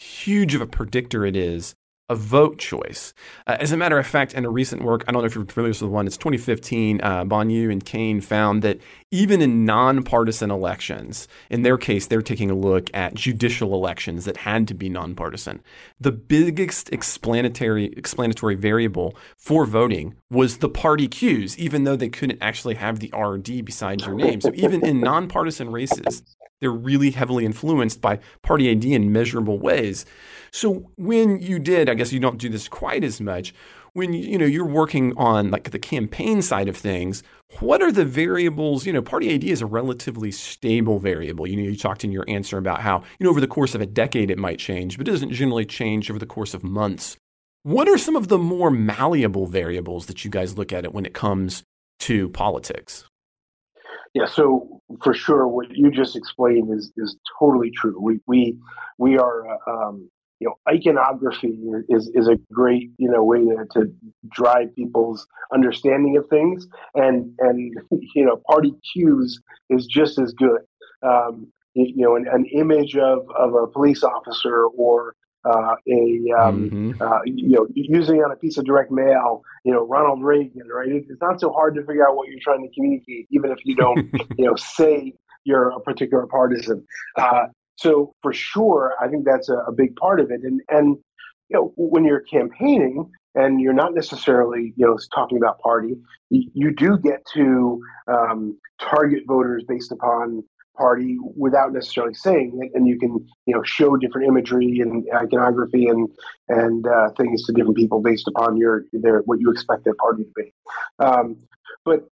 huge of a predictor it is a vote choice. Uh, as a matter of fact, in a recent work, I don't know if you're familiar with the one, it's 2015, uh, and Cann found that even in nonpartisan elections, in their case, they're taking a look at judicial elections that had to be nonpartisan. The biggest explanatory, explanatory variable for voting was the party cues, even though they couldn't actually have the RD beside your name. So even in nonpartisan races, they're really heavily influenced by party ID in measurable ways. So when you did, I guess you don't do this quite as much. When you know you're working on like the campaign side of things, what are the variables? You know, party ID is a relatively stable variable. You know, you talked in your answer about how you know over the course of a decade it might change, but it doesn't generally change over the course of months. What are some of the more malleable variables that you guys look at it when it comes to politics? Yeah, so for sure, what you just explained is is totally true. We we we are uh, um, you know iconography is is a great you know way to, to drive people's understanding of things, and and you know party cues is just as good. Um, you know, an, an image of of a police officer or uh, a um, mm-hmm. uh, you know using on a piece of direct mail, you know Ronald Reagan, right? It's not so hard to figure out what you're trying to communicate, even if you don't you know say you're a particular partisan. Uh, so for sure, I think that's a, a, big part of it. And and you know when you're campaigning, and you're not necessarily you know talking about party. You do get to um, target voters based upon party without necessarily saying it, and you can you know show different imagery and iconography and and uh, things to different people based upon your their what you expect their party to be. Um, but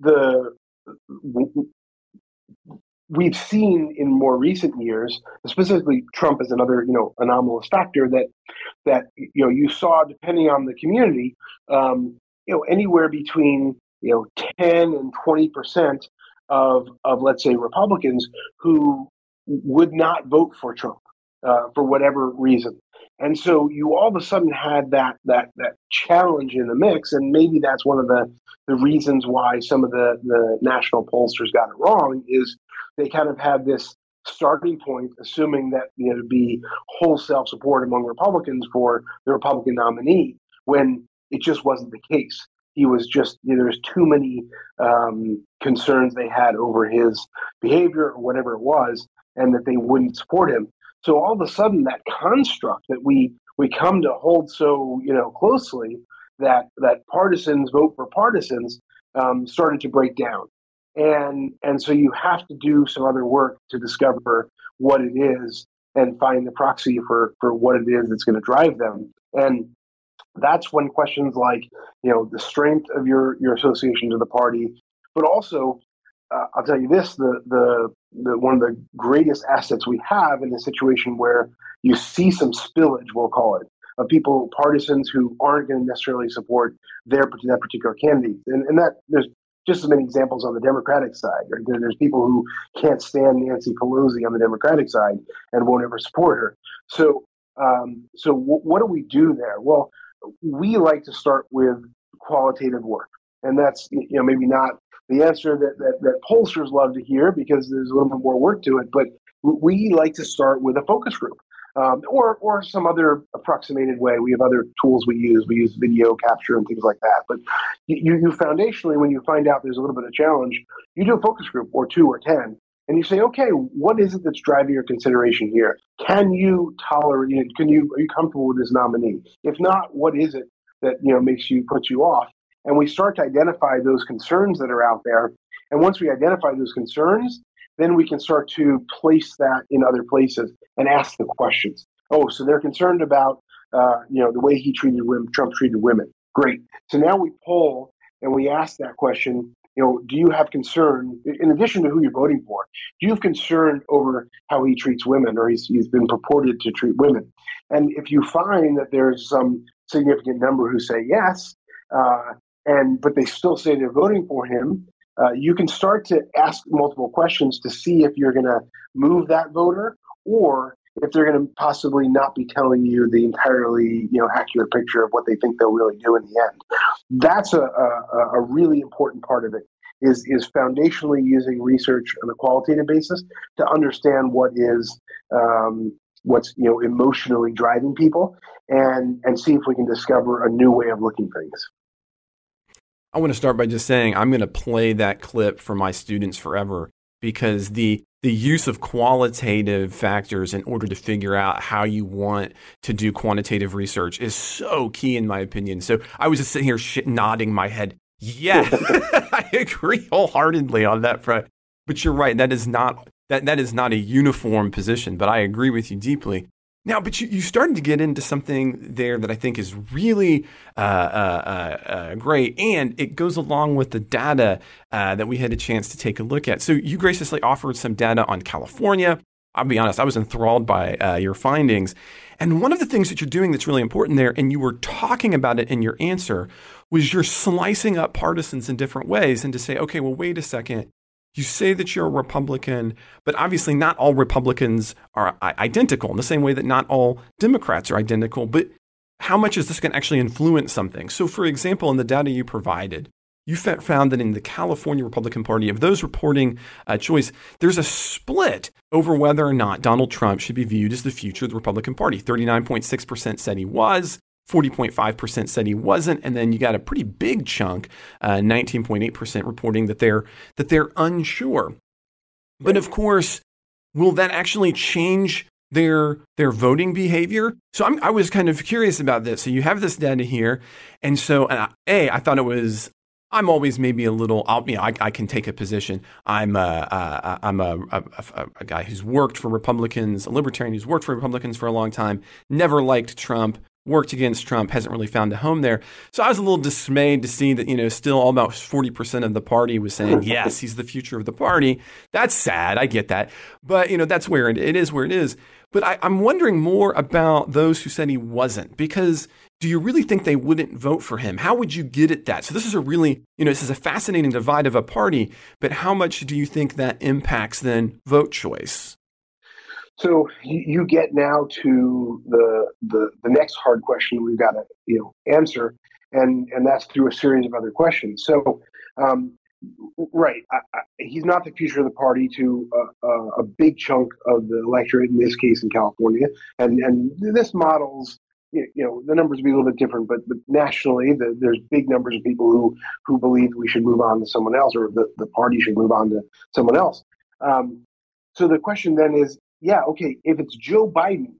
the we've seen in more recent years, specifically Trump is another you know anomalous factor that that you know you saw depending on the community, um, you know anywhere between you know ten and twenty percent of of let's say Republicans who would not vote for Trump uh, for whatever reason. And so you all of a sudden had that that that challenge in the mix, and maybe that's one of the the reasons why some of the the national pollsters got it wrong is they kind of had this starting point, assuming that you know be wholesale support among Republicans for the Republican nominee, when it just wasn't the case. He was just you know, too many um, concerns they had over his behavior or whatever it was, and that they wouldn't support him. So all of a sudden, that construct that we we come to hold so you know closely that that partisans vote for partisans um, started to break down and and so you have to do some other work to discover what it is and find the proxy for for what it is that's going to drive them. And that's when questions like you know the strength of your your association to the party but also uh, i'll tell you this the, the the one of the greatest assets we have in a situation where you see some spillage we'll call it of people partisans who aren't going to necessarily support their that particular candidate. And, and that there's just as many examples on the Democratic side. There's people who can't stand Nancy Pelosi on the Democratic side and won't ever support her. So, um, so w- what do we do there? Well, we like to start with qualitative work, and that's you know maybe not the answer that, that, that pollsters love to hear because there's a little bit more work to it. But we like to start with a focus group um, or or some other approximated way. We have other tools we use. We use video capture and things like that. But you, you foundationally, when you find out there's a little bit of challenge, you do a focus group or two or ten, and you say, okay, what is it that's driving your consideration here? Can you tolerate? Can you are you comfortable with this nominee? If not, what is it that you know makes you puts you off? And we start to identify those concerns that are out there. And once we identify those concerns, then we can start to place that in other places and ask the questions. Oh, so they're concerned about uh, you know the way he treated women, Trump treated women. Great. So now we poll and we ask that question. You know, do you have concern in addition to who you're voting for? Do you have concern over how he treats women, or he's he's been purported to treat women? And if you find that there's some significant number who say yes, uh, and but they still say they're voting for him, uh, you can start to ask multiple questions to see if you're going to move that voter or if they're going to possibly not be telling you the entirely you know accurate picture of what they think they'll really do in the end. That's a, a, a really important part of it. Is is foundationally using research on a qualitative basis to understand what is um, what's you know emotionally driving people and and see if we can discover a new way of looking things. I want to start by just saying I'm going to play that clip for my students forever because the the use of qualitative factors in order to figure out how you want to do quantitative research is so key in my opinion. So I was just sitting here sh- nodding my head. Yeah, I agree wholeheartedly on that front. But you're right. That is not that that is not a uniform position. But I agree with you deeply. Now, but you, you started to get into something there that I think is really uh, uh, uh, uh, great, and it goes along with the data uh, that we had a chance to take a look at. So you graciously offered some data on California. I'll be honest, I was enthralled by uh, your findings. And one of the things that you're doing that's really important there, and you were talking about it in your answer, was you're slicing up partisans in different ways and to say, okay, well, wait a second you say that you're a Republican, but obviously not all Republicans are identical in the same way that not all Democrats are identical. But how much is this going to actually influence something? So, for example, in the data you provided, you found that in the California Republican Party, of those reporting a choice, there's a split over whether or not Donald Trump should be viewed as the future of the Republican Party. 39.6% said he was, 40.5% said he wasn't, and then you got a pretty big chunk, uh, 19.8% reporting that they're that they're unsure. But of course, will that actually change their their voting behavior. So I'm, i was kind of curious about this. So you have this data here, and so and I, a I thought it was. I'm always maybe a little. I'll, you know, I, I can take a position. I'm a, a I'm a, a, a guy who's worked for Republicans, a libertarian who's worked for Republicans for a long time. Never liked Trump worked against Trump, hasn't really found a home there. So I was a little dismayed to see that, you know, still all about 40% of the party was saying, yes, he's the future of the party. That's sad. I get that. But, you know, that's where it, it is where it is. But I, I'm wondering more about those who said he wasn't, because do you really think they wouldn't vote for him? How would you get at that? So this is a really, you know, this is a fascinating divide of a party, but how much do you think that impacts then vote choice? So you, get now to the, the the next hard question we've got to you know answer, and and that's through a series of other questions. So, um, right, I, I, he's not the future of the party to a, a, big chunk of the electorate, in this case in California, and and this models you know the numbers will be a little bit different, but, but nationally, the, there's big numbers of people who who believe we should move on to someone else, or the, the party should move on to someone else. Um, so the question then is, yeah, okay, if it's Joe Biden,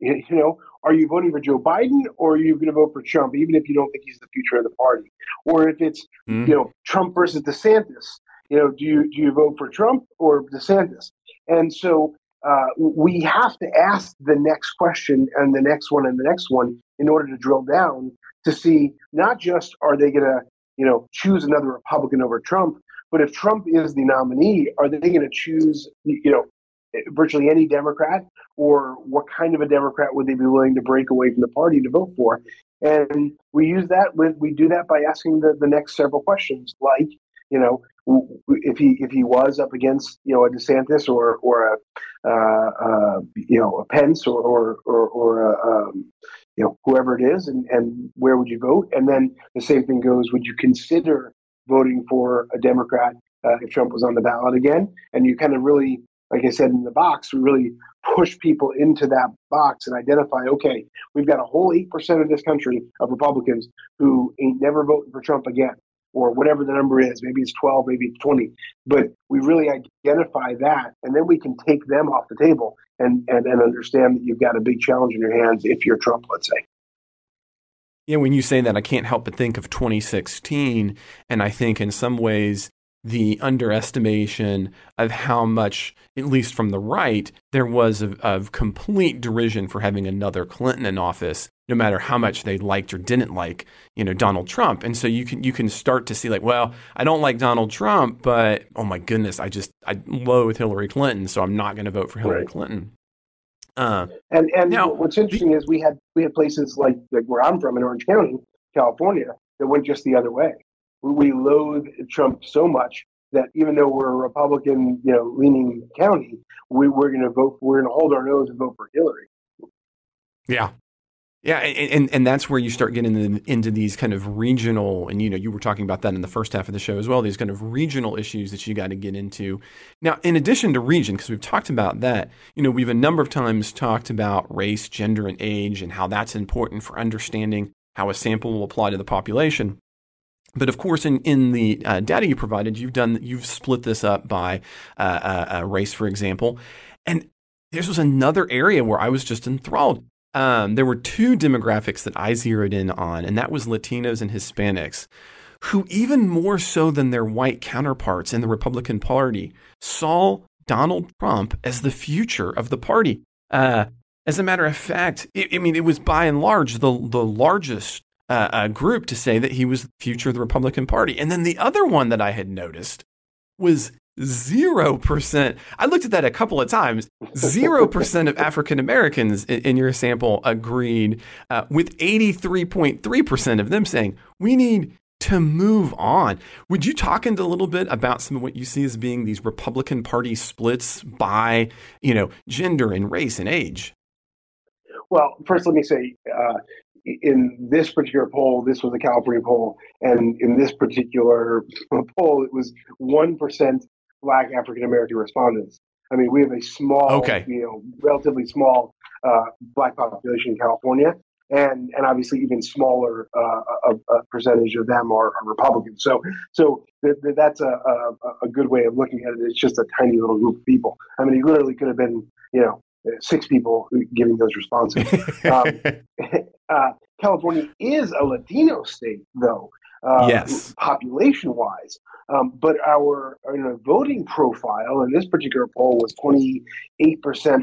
you know, are you voting for Joe Biden or are you going to vote for Trump, even if you don't think he's the future of the party? Or if it's, mm-hmm. you know, Trump versus DeSantis, you know, do you do you vote for Trump or DeSantis? And so uh, we have to ask the next question and the next one and the next one in order to drill down to see not just are they going to, you know, choose another Republican over Trump, but if Trump is the nominee, are they going to choose, you know, virtually any Democrat, or what kind of a Democrat would they be willing to break away from the party to vote for? And we use that with we do that by asking the, the next several questions, like you know if he if he was up against you know a DeSantis or or a uh, uh, you know a Pence or or or, or a, um, you know whoever it is, and and where would you vote? And then the same thing goes: Would you consider voting for a Democrat uh, if Trump was on the ballot again? And you kind of really like I said in the box, we really push people into that box and identify, okay, we've got a whole 8% of this country of Republicans who ain't never voting for Trump again, or whatever the number is. Maybe it's 12, maybe it's 20. But we really identify that, and then we can take them off the table and, and, and understand that you've got a big challenge in your hands if you're Trump, let's say. Yeah, when you say that, I can't help but think of 2016. And I think in some ways, the underestimation of how much, at least from the right, there was of, of, complete derision for having another Clinton in office, no matter how much they liked or didn't like, you know, Donald Trump. And so you can you can start to see like, well, I don't like Donald Trump, but oh my goodness, I just I loathe Hillary Clinton, so I'm not going to vote for Hillary right. Clinton. Uh, and and now, what's interesting is we had we had places like, like where I'm from in Orange County, California, that went just the other way we loathe Trump so much that even though we're a Republican, you know, leaning county, we, we're going to vote. We're going to hold our nose and vote for Hillary. Yeah, yeah, and, and that's where you start getting into these kind of regional, and you know, you were talking about that in the first half of the show as well. These kind of regional issues that you got to get into. Now, in addition to region, because we've talked about that, you know, we've a number of times talked about race, gender, and age, and how that's important for understanding how a sample will apply to the population. But of course, in, in the uh, data you provided, you've done you've split this up by uh, uh, uh, race, for example, and this was another area where I was just enthralled. Um, there were two demographics that I zeroed in on, and that was Latinos and Hispanics, who even more so than their white counterparts in the Republican Party saw Donald Trump as the future of the party. Uh, as a matter of fact, it, I mean, it was by and large the the largest uh, uh, group to say that he was the future of the Republican Party. And then the other one that I had noticed was 0%. I looked at that a couple of times. 0% of African Americans in, in, your sample agreed, uh, with 83.3% of them saying, we need to move on. Would you talk into a little bit about some of what you see as being these Republican Party splits by, you know, gender and race and age? Well, first, let me say uh, in this particular poll, this was a California poll, and in this particular poll, it was one percent Black African American respondents. I mean, we have a small, okay. you know, relatively small uh, Black population in California, and and obviously even smaller uh, a, a, percentage of them are, are Republicans. So so th- th- that's a, a, a good way of looking at it. It's just a tiny little group of people. I mean, he literally could have been, you know, six people giving those responses. um, uh, California is a Latino state, though. Uh, yes. Population wise. Um, but our you know, voting profile in this particular poll was 28%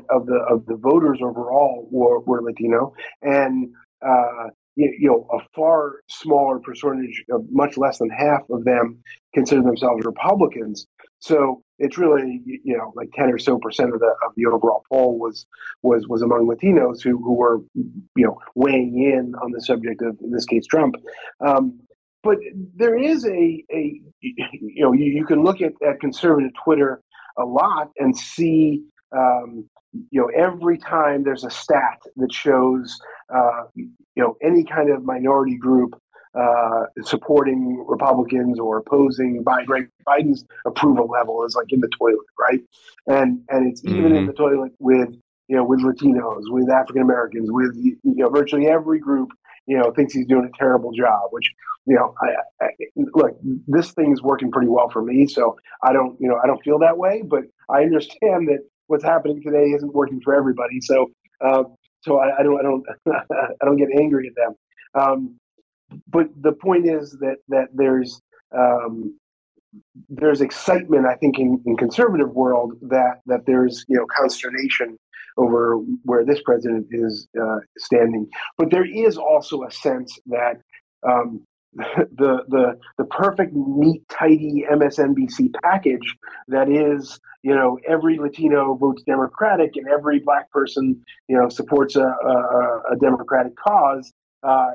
of the of the voters overall were, were Latino, and uh, you, you, know a far smaller percentage, of much less than half of them consider themselves Republicans. So it's really you know like 10 or so percent of the of the overall poll was was was among Latinos who who were you know weighing in on the subject of in this case Trump. Um, but there is a, a you know you, you can look at, at conservative Twitter a lot and see um, you know every time there's a stat that shows uh, you know any kind of minority group uh, supporting Republicans or opposing Biden, Biden's approval level is like in the toilet, right? And and it's even mm-hmm. in the toilet with you know with Latinos, with African Americans, with you know virtually every group you know thinks he's doing a terrible job. Which you know, I, I look this thing's working pretty well for me, so I don't you know I don't feel that way, but I understand that what's happening today isn't working for everybody. So uh, so I, I, don't I don't I don't get angry at them. Um, but the point is that that there's um, there's excitement, I think, in, in conservative world that that there's you know consternation over where this president is uh, standing. But there is also a sense that um, the the the perfect neat tidy MSNBC package that is you know every Latino votes Democratic and every black person you know supports a, a, a Democratic cause uh,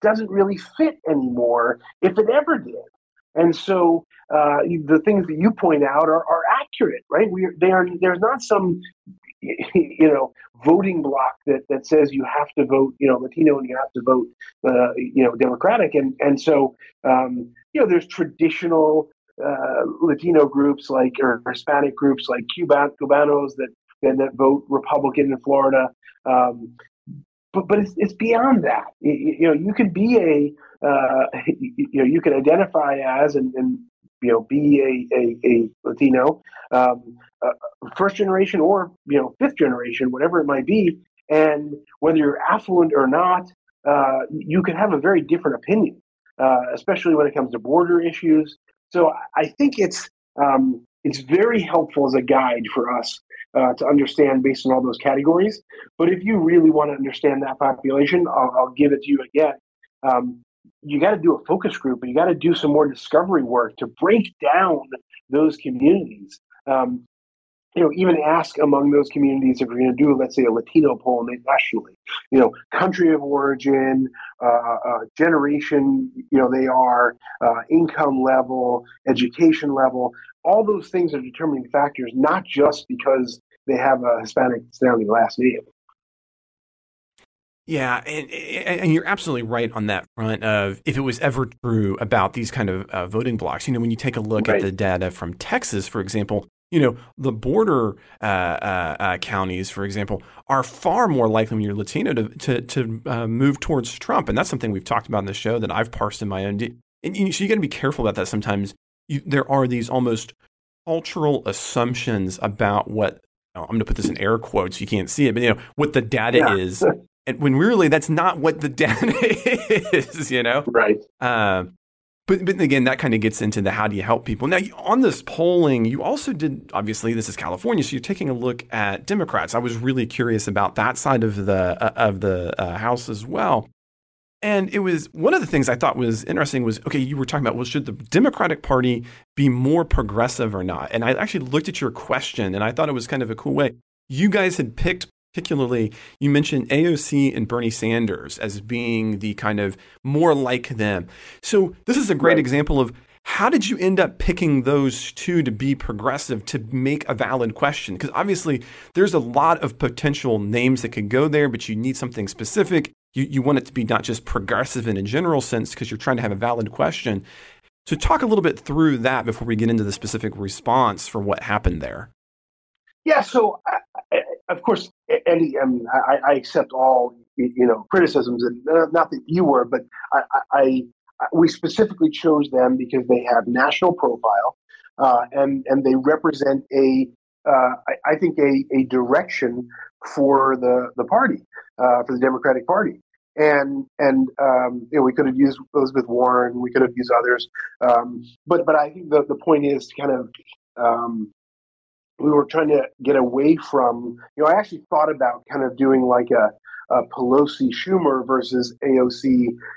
doesn't really fit anymore if it ever did. And so uh, the things that you point out are, are accurate, right? We are, they are, there's not some, you know, voting block that, that says you have to vote, you know, Latino and you have to vote, uh, you know, Democratic. And, and so, um, you know, there's traditional uh, Latino groups like, or Hispanic groups like Cuban, Cubanos that, that vote Republican in Florida. Um, but but it's, it's beyond that. You, you know, you can be a uh, you know you can identify as and, and you know be a a, a Latino, um, uh, first generation or you know fifth generation, whatever it might be, and whether you're affluent or not, uh, you can have a very different opinion, uh, especially when it comes to border issues. So I think it's um, it's very helpful as a guide for us uh, to understand based on all those categories. But if you really want to understand that population, I'll, I'll give it to you again. Um, you got to do a focus group, and you got to do some more discovery work to break down those communities. Um, you know, even ask among those communities if you're going to do, let's say, a Latino poll nationally. You know, country of origin, uh, uh, generation. You know, they are uh, income level, education level. All those things are determining factors, not just because they have a Hispanic sounding last name. Yeah, and, and you're absolutely right on that front of if it was ever true about these kind of uh, voting blocks. You know, when you take a look right. at the data from Texas, for example, you know, the border uh, uh, uh, counties, for example, are far more likely when you're Latino to to, to uh, move towards Trump, and that's something we've talked about in the show that I've parsed in my own. De- and you, so you got to be careful about that. Sometimes you, there are these almost cultural assumptions about what I'm going to put this in air quotes. You can't see it, but you know what the data yeah. is, and when really that's not what the data is. You know, right? Uh, but, but again, that kind of gets into the how do you help people. Now, on this polling, you also did, obviously, this is California, so you're taking a look at Democrats. I was really curious about that side of the, uh, of the uh, House as well. And it was one of the things I thought was interesting was okay, you were talking about well, should the Democratic Party be more progressive or not? And I actually looked at your question and I thought it was kind of a cool way. You guys had picked particularly, you mentioned AOC and Bernie Sanders as being the kind of more like them. So this is a great right. example of how did you end up picking those two to be progressive to make a valid question? Because obviously there's a lot of potential names that could go there, but you need something specific. You, you want it to be not just progressive in a general sense because you're trying to have a valid question. So talk a little bit through that before we get into the specific response for what happened there. Yeah, so uh, of course, Eddie, I, mean, I, I, accept all you know criticisms, and uh, not that you were, but I, I, we specifically chose them because they have national profile, uh, and and they represent a uh, I, I, think a, a direction for the the party, uh, for the Democratic Party. And and um, you know, we could have used Elizabeth Warren, we could have used others, um, but but I think the the point is kind of um, we were trying to get away from. You know, I actually thought about kind of doing like a, a Pelosi Schumer versus AOC.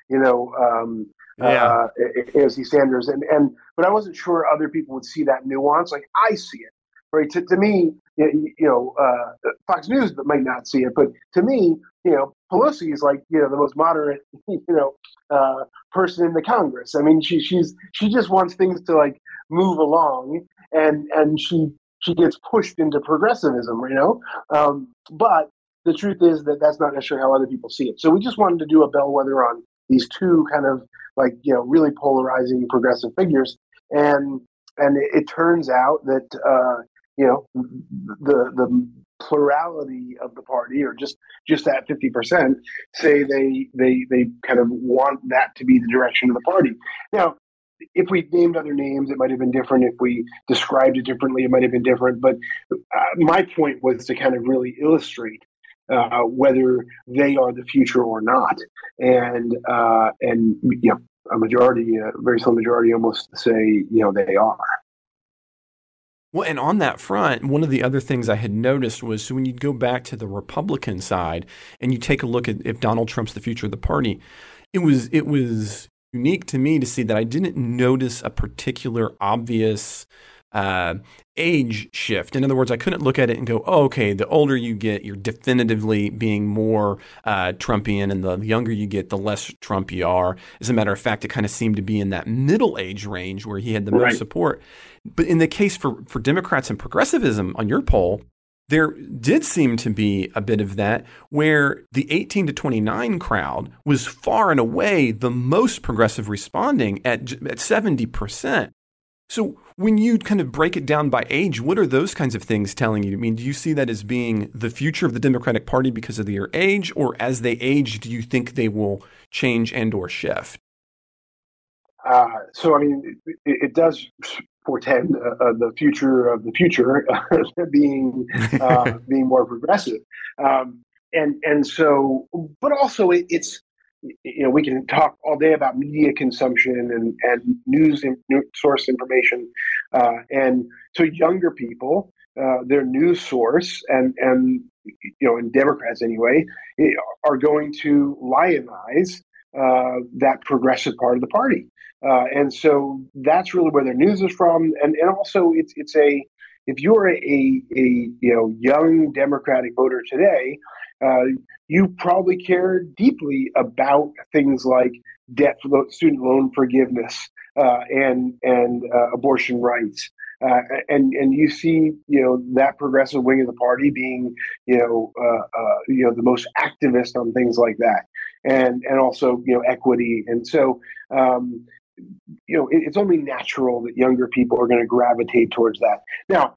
You know, um, Yeah. uh, AOC Sanders, and and but I wasn't sure other people would see that nuance. Like I see it, right? To, to me, you you know, uh, Fox News might not see it, but to me, you know, Pelosi is like you know the most moderate, you know, uh, person in the Congress. I mean, she she's she just wants things to like move along, and and she she gets pushed into progressivism, you know. Um, but the truth is that that's not necessarily how other people see it. So we just wanted to do a bellwether on these two kind of like you know really polarizing progressive figures, and and it, it turns out that uh, you know the the plurality of the party or just just that 50% say they they they kind of want that to be the direction of the party now if we named other names it might have been different. If we described it differently it might have been different. But uh, my point was to kind of really illustrate uh, whether they are the future or not. And uh, and you know a majority a very slim majority almost say you know they are. Well, and on that front, one of the other things I had noticed was so when you go back to the Republican side and you take a look at if Donald Trump's the future of the party, it was it was unique to me to see that I didn't notice a particular obvious uh, age shift. In other words, I couldn't look at it and go, oh, okay, the older you get, you're definitively being more uh, Trumpian, and the younger you get, the less Trump you are. As a matter of fact, it kind of seemed to be in that middle age range where he had the Right. most support. But in the case for, for Democrats and progressivism on your poll, there did seem to be a bit of that where the 18 to 29 crowd was far and away the most progressive responding at, at 70%. So when you kind of break it down by age, what are those kinds of things telling you? I mean, do you see that as being the future of the Democratic Party because of their age, or as they age, do you think they will change and or shift? Uh, so I mean, it, it does portend uh, uh, the future of the future being uh, being more progressive, um, and and so, but also it, it's you know we can talk all day about media consumption and and news, in, source information, uh, and so younger people. Uh, their news source and and you know and Democrats anyway eh, are going to lionize uh, that progressive part of the party. Uh, and so that's really where their news is from. And, and also it's it's a if you're a, a, a you know young Democratic voter today, uh, you probably care deeply about things like debt student loan forgiveness uh, and and uh, abortion rights. Uh, and and you see you know that progressive wing of the party being you know uh, you know the most activist on things like that and and also you know equity. And so um, you know it, it's only natural that younger people are going to gravitate towards that. Now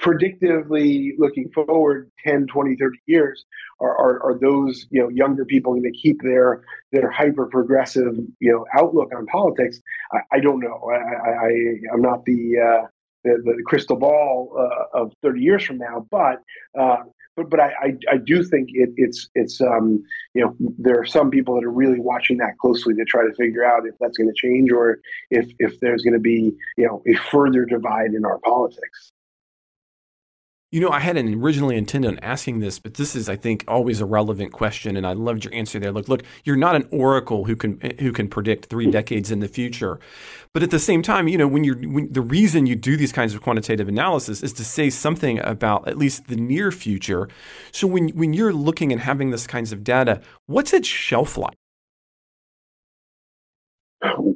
predictively looking forward 10 20 30 years are, are, are those you know younger people going to keep their their hyper progressive you know outlook on politics? I, I don't know. I, I, i'm not the uh the, the crystal ball uh, of 30 years from now but uh, but but I, I, I do think it, it's it's um, you know there are some people that are really watching that closely to try to figure out if that's going to change or if if there's going to be you know a further divide in our politics. You know, I hadn't originally intended on asking this, but this is, I think, always a relevant question, and I loved your answer there. Look, look, you're not an oracle who can eh, who can predict three decades in the future, but at the same time, you know, when you're when, the reason you do these kinds of quantitative analysis is to say something about at least the near future. So when when you're looking and having this kinds of data, what's its shelf life?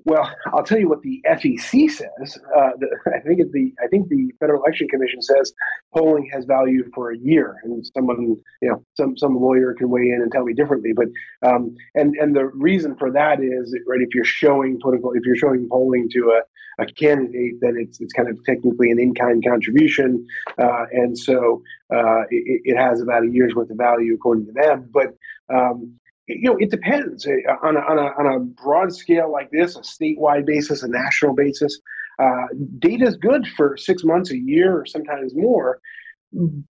Well, I'll tell you what the FEC says. Uh, the, I think the I think the Federal Election Commission says polling has value for a year, and someone you know some some lawyer can weigh in and tell me differently. But um, and and the reason for that is right if you're showing political if you're showing polling to a, a candidate, then it's it's kind of technically an in kind contribution, uh, and so uh, it, it has about a year's worth of value according to them. But um, you know, it depends Uh, on a, on a, on a broad scale like this, a statewide basis, a national basis. Uh, data is good for six months, a year, or sometimes more.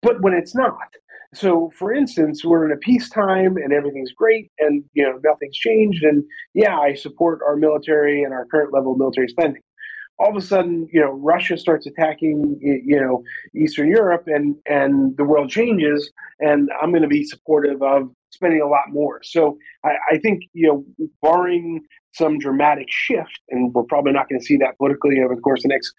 But when it's not, so, for instance, we're in a peacetime and everything's great, and you know nothing's changed, and yeah, I support our military and our current level of military spending. All of a sudden, you know, Russia starts attacking, you know, Eastern Europe, and and the world changes, and I'm going to be supportive of spending a lot more. So, I, I think you know, barring some dramatic shift, and we're probably not going to see that politically over the course of the next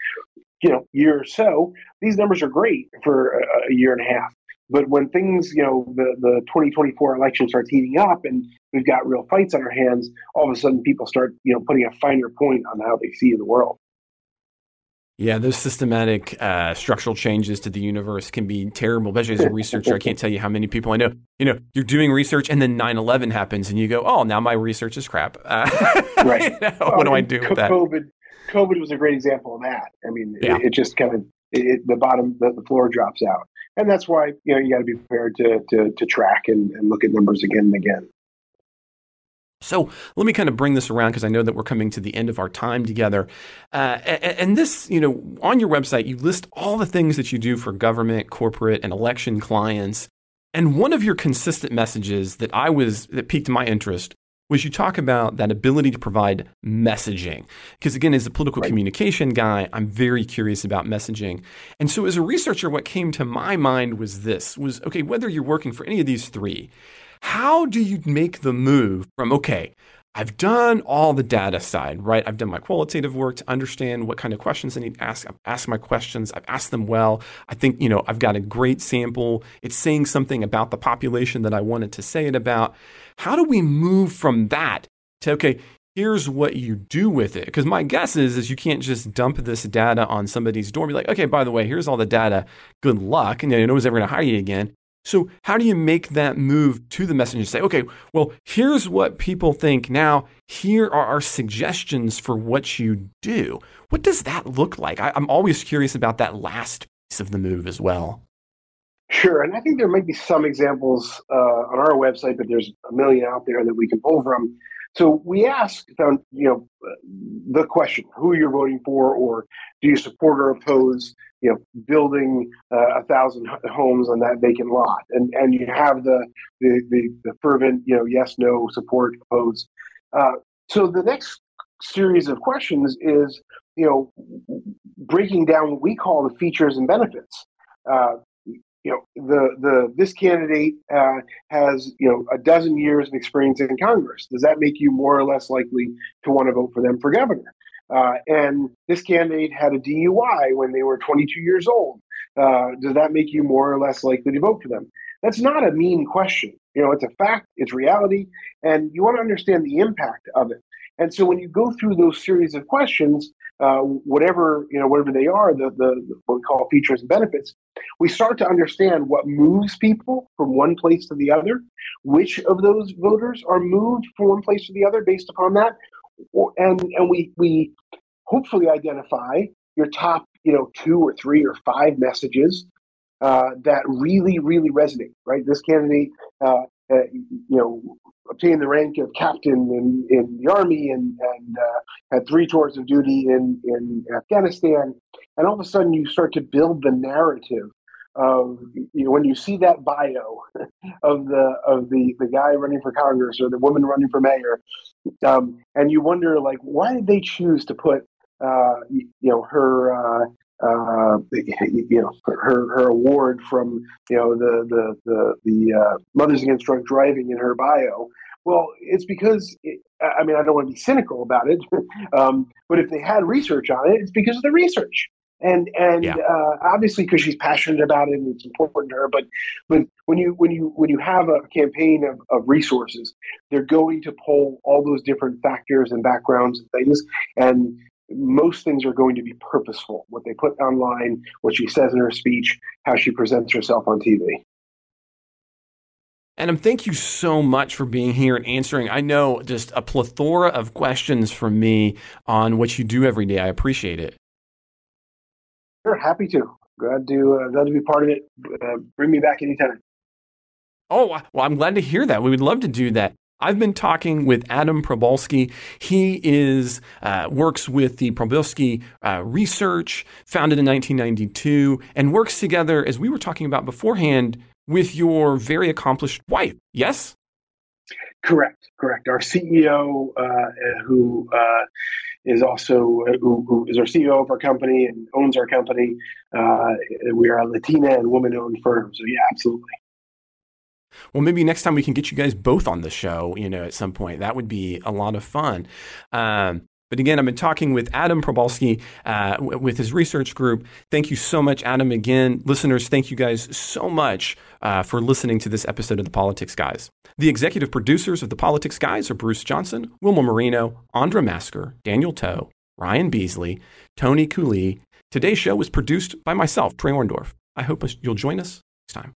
you know year or so these numbers are great for a, a, year and a half but when things, you know, the, the 2024 election starts heating up and we've got real fights on our hands, all of a sudden people start, you know, putting a finer point on how they see the world. Yeah, those systematic uh, structural changes to the universe can be terrible, especially as a researcher. I can't tell you how many people I know. You know, you're doing research and then 9 11 happens and you go, oh, now my research is crap. Uh, right. you know, well, what do I do with that? COVID, COVID was a great example of that. I mean, yeah. it, it, just kind of, it, the bottom, the, the floor drops out and that's why you know you got to be prepared to, to to track and, and look at numbers again and again. So let me kind of bring this around because I know that we're coming to the end of our time together. Uh, and, and, this, you know, on your website, you list all the things that you do for government, corporate, and election clients. And one of your consistent messages that I was that piqued my interest was you talk about that ability to provide messaging. Because again, as a political right. communication guy, I'm very curious about messaging. And so as a researcher, what came to my mind was this was okay, whether you're working for any of these three, how do you make the move from, okay, I've done all the data side, right? I've done my qualitative work to understand what kind of questions I need to ask. I've asked my questions. I've asked them well. I think, you know, I've got a great sample. It's saying something about the population that I wanted to say it about. How do we move from that to, okay, here's what you do with it? Because my guess is, is you can't just dump this data on somebody's door and be like, okay, by the way, here's all the data. Good luck. And you know, no one's ever going to hire you again. So, how do you make that move to the messenger? Say, okay, well, here's what people think. Now, here are our suggestions for what you do. What does that look like? I, am always curious about that last piece of the move as well. Sure. And I think there might be some examples uh, on our website, but there's a million out there that we can pull from. So we ask, you know, the question: Who you're voting for, or do you support or oppose? You know, building uh, a thousand homes on that vacant lot, and and you have the the the, the fervent, you know, yes, no, support, oppose. Uh, so the next series of questions is, you know, breaking down what we call the features and benefits. Uh, you know the the this candidate uh, has you know a dozen years of experience in Congress. Does that make you more or less likely to want to vote for them for governor? Uh, and this candidate had a DUI when they were 22 years old. Uh, does that make you more or less likely to vote for them? That's not a mean question. You know, it's a fact, it's reality, and you want to understand the impact of it. And so when you go through those series of questions, uh, whatever you know, whatever they are, the, the what we call features and benefits, we start to understand what moves people from one place to the other, which of those voters are moved from one place to the other based upon that, and and we we hopefully identify your top you know two or three or five messages uh, that really really resonate. Right, this candidate. Uh, uh, you know, obtained the rank of captain in, in the army and, and uh, had three tours of duty in, in Afghanistan. And all of a sudden, you start to build the narrative of you know, when you see that bio of the of the the guy running for Congress or the woman running for mayor, um, and you wonder like why did they choose to put uh, you, know her uh, uh, you know her her award from you know the the the, the uh, Mothers Against Drunk Driving in her bio. Well, it's because it, I mean I don't want to be cynical about it, um, but if they had research on it, it's because of the research. And and yeah. uh, obviously because she's passionate about it and it's important to her. But but when you when you when you have a campaign of, of resources, they're going to pull all those different factors and backgrounds and things. And most things are going to be purposeful. What they put online, what she says in her speech, how she presents herself on TV. Adam, thank you so much for being here and answering. I know just a plethora of questions from me on what you do every day. I appreciate it. Sure, happy to. Glad to uh, glad to be part of it. Uh, bring me back anytime. Oh well, I'm glad to hear that. We would love to do that. I've been talking with Adam Probolsky. He is uh, works with the Probolsky uh, Research, founded in 1992, and works together, as we were talking about beforehand, with your very accomplished wife. Yes? Correct, correct. Our CEO, uh, who uh, is also uh, who, who is our CEO of our company and owns our company. Uh, we are a Latina and woman-owned firm, so yeah, absolutely. Well, maybe next time we can get you guys both on the show. You know, at some point that would be a lot of fun. Um, but again, I've been talking with Adam Probolsky uh, w- with his research group. Thank you so much, Adam. Again, listeners, thank you guys so much uh, for listening to this episode of The Politics Guys. The executive producers of The Politics Guys are Bruce Johnson, Wilma Marino, Andra Masker, Daniel Toe, Ryan Beasley, Tony Cooley. Today's show was produced by myself, Trey Orndorff. I hope you'll join us next time.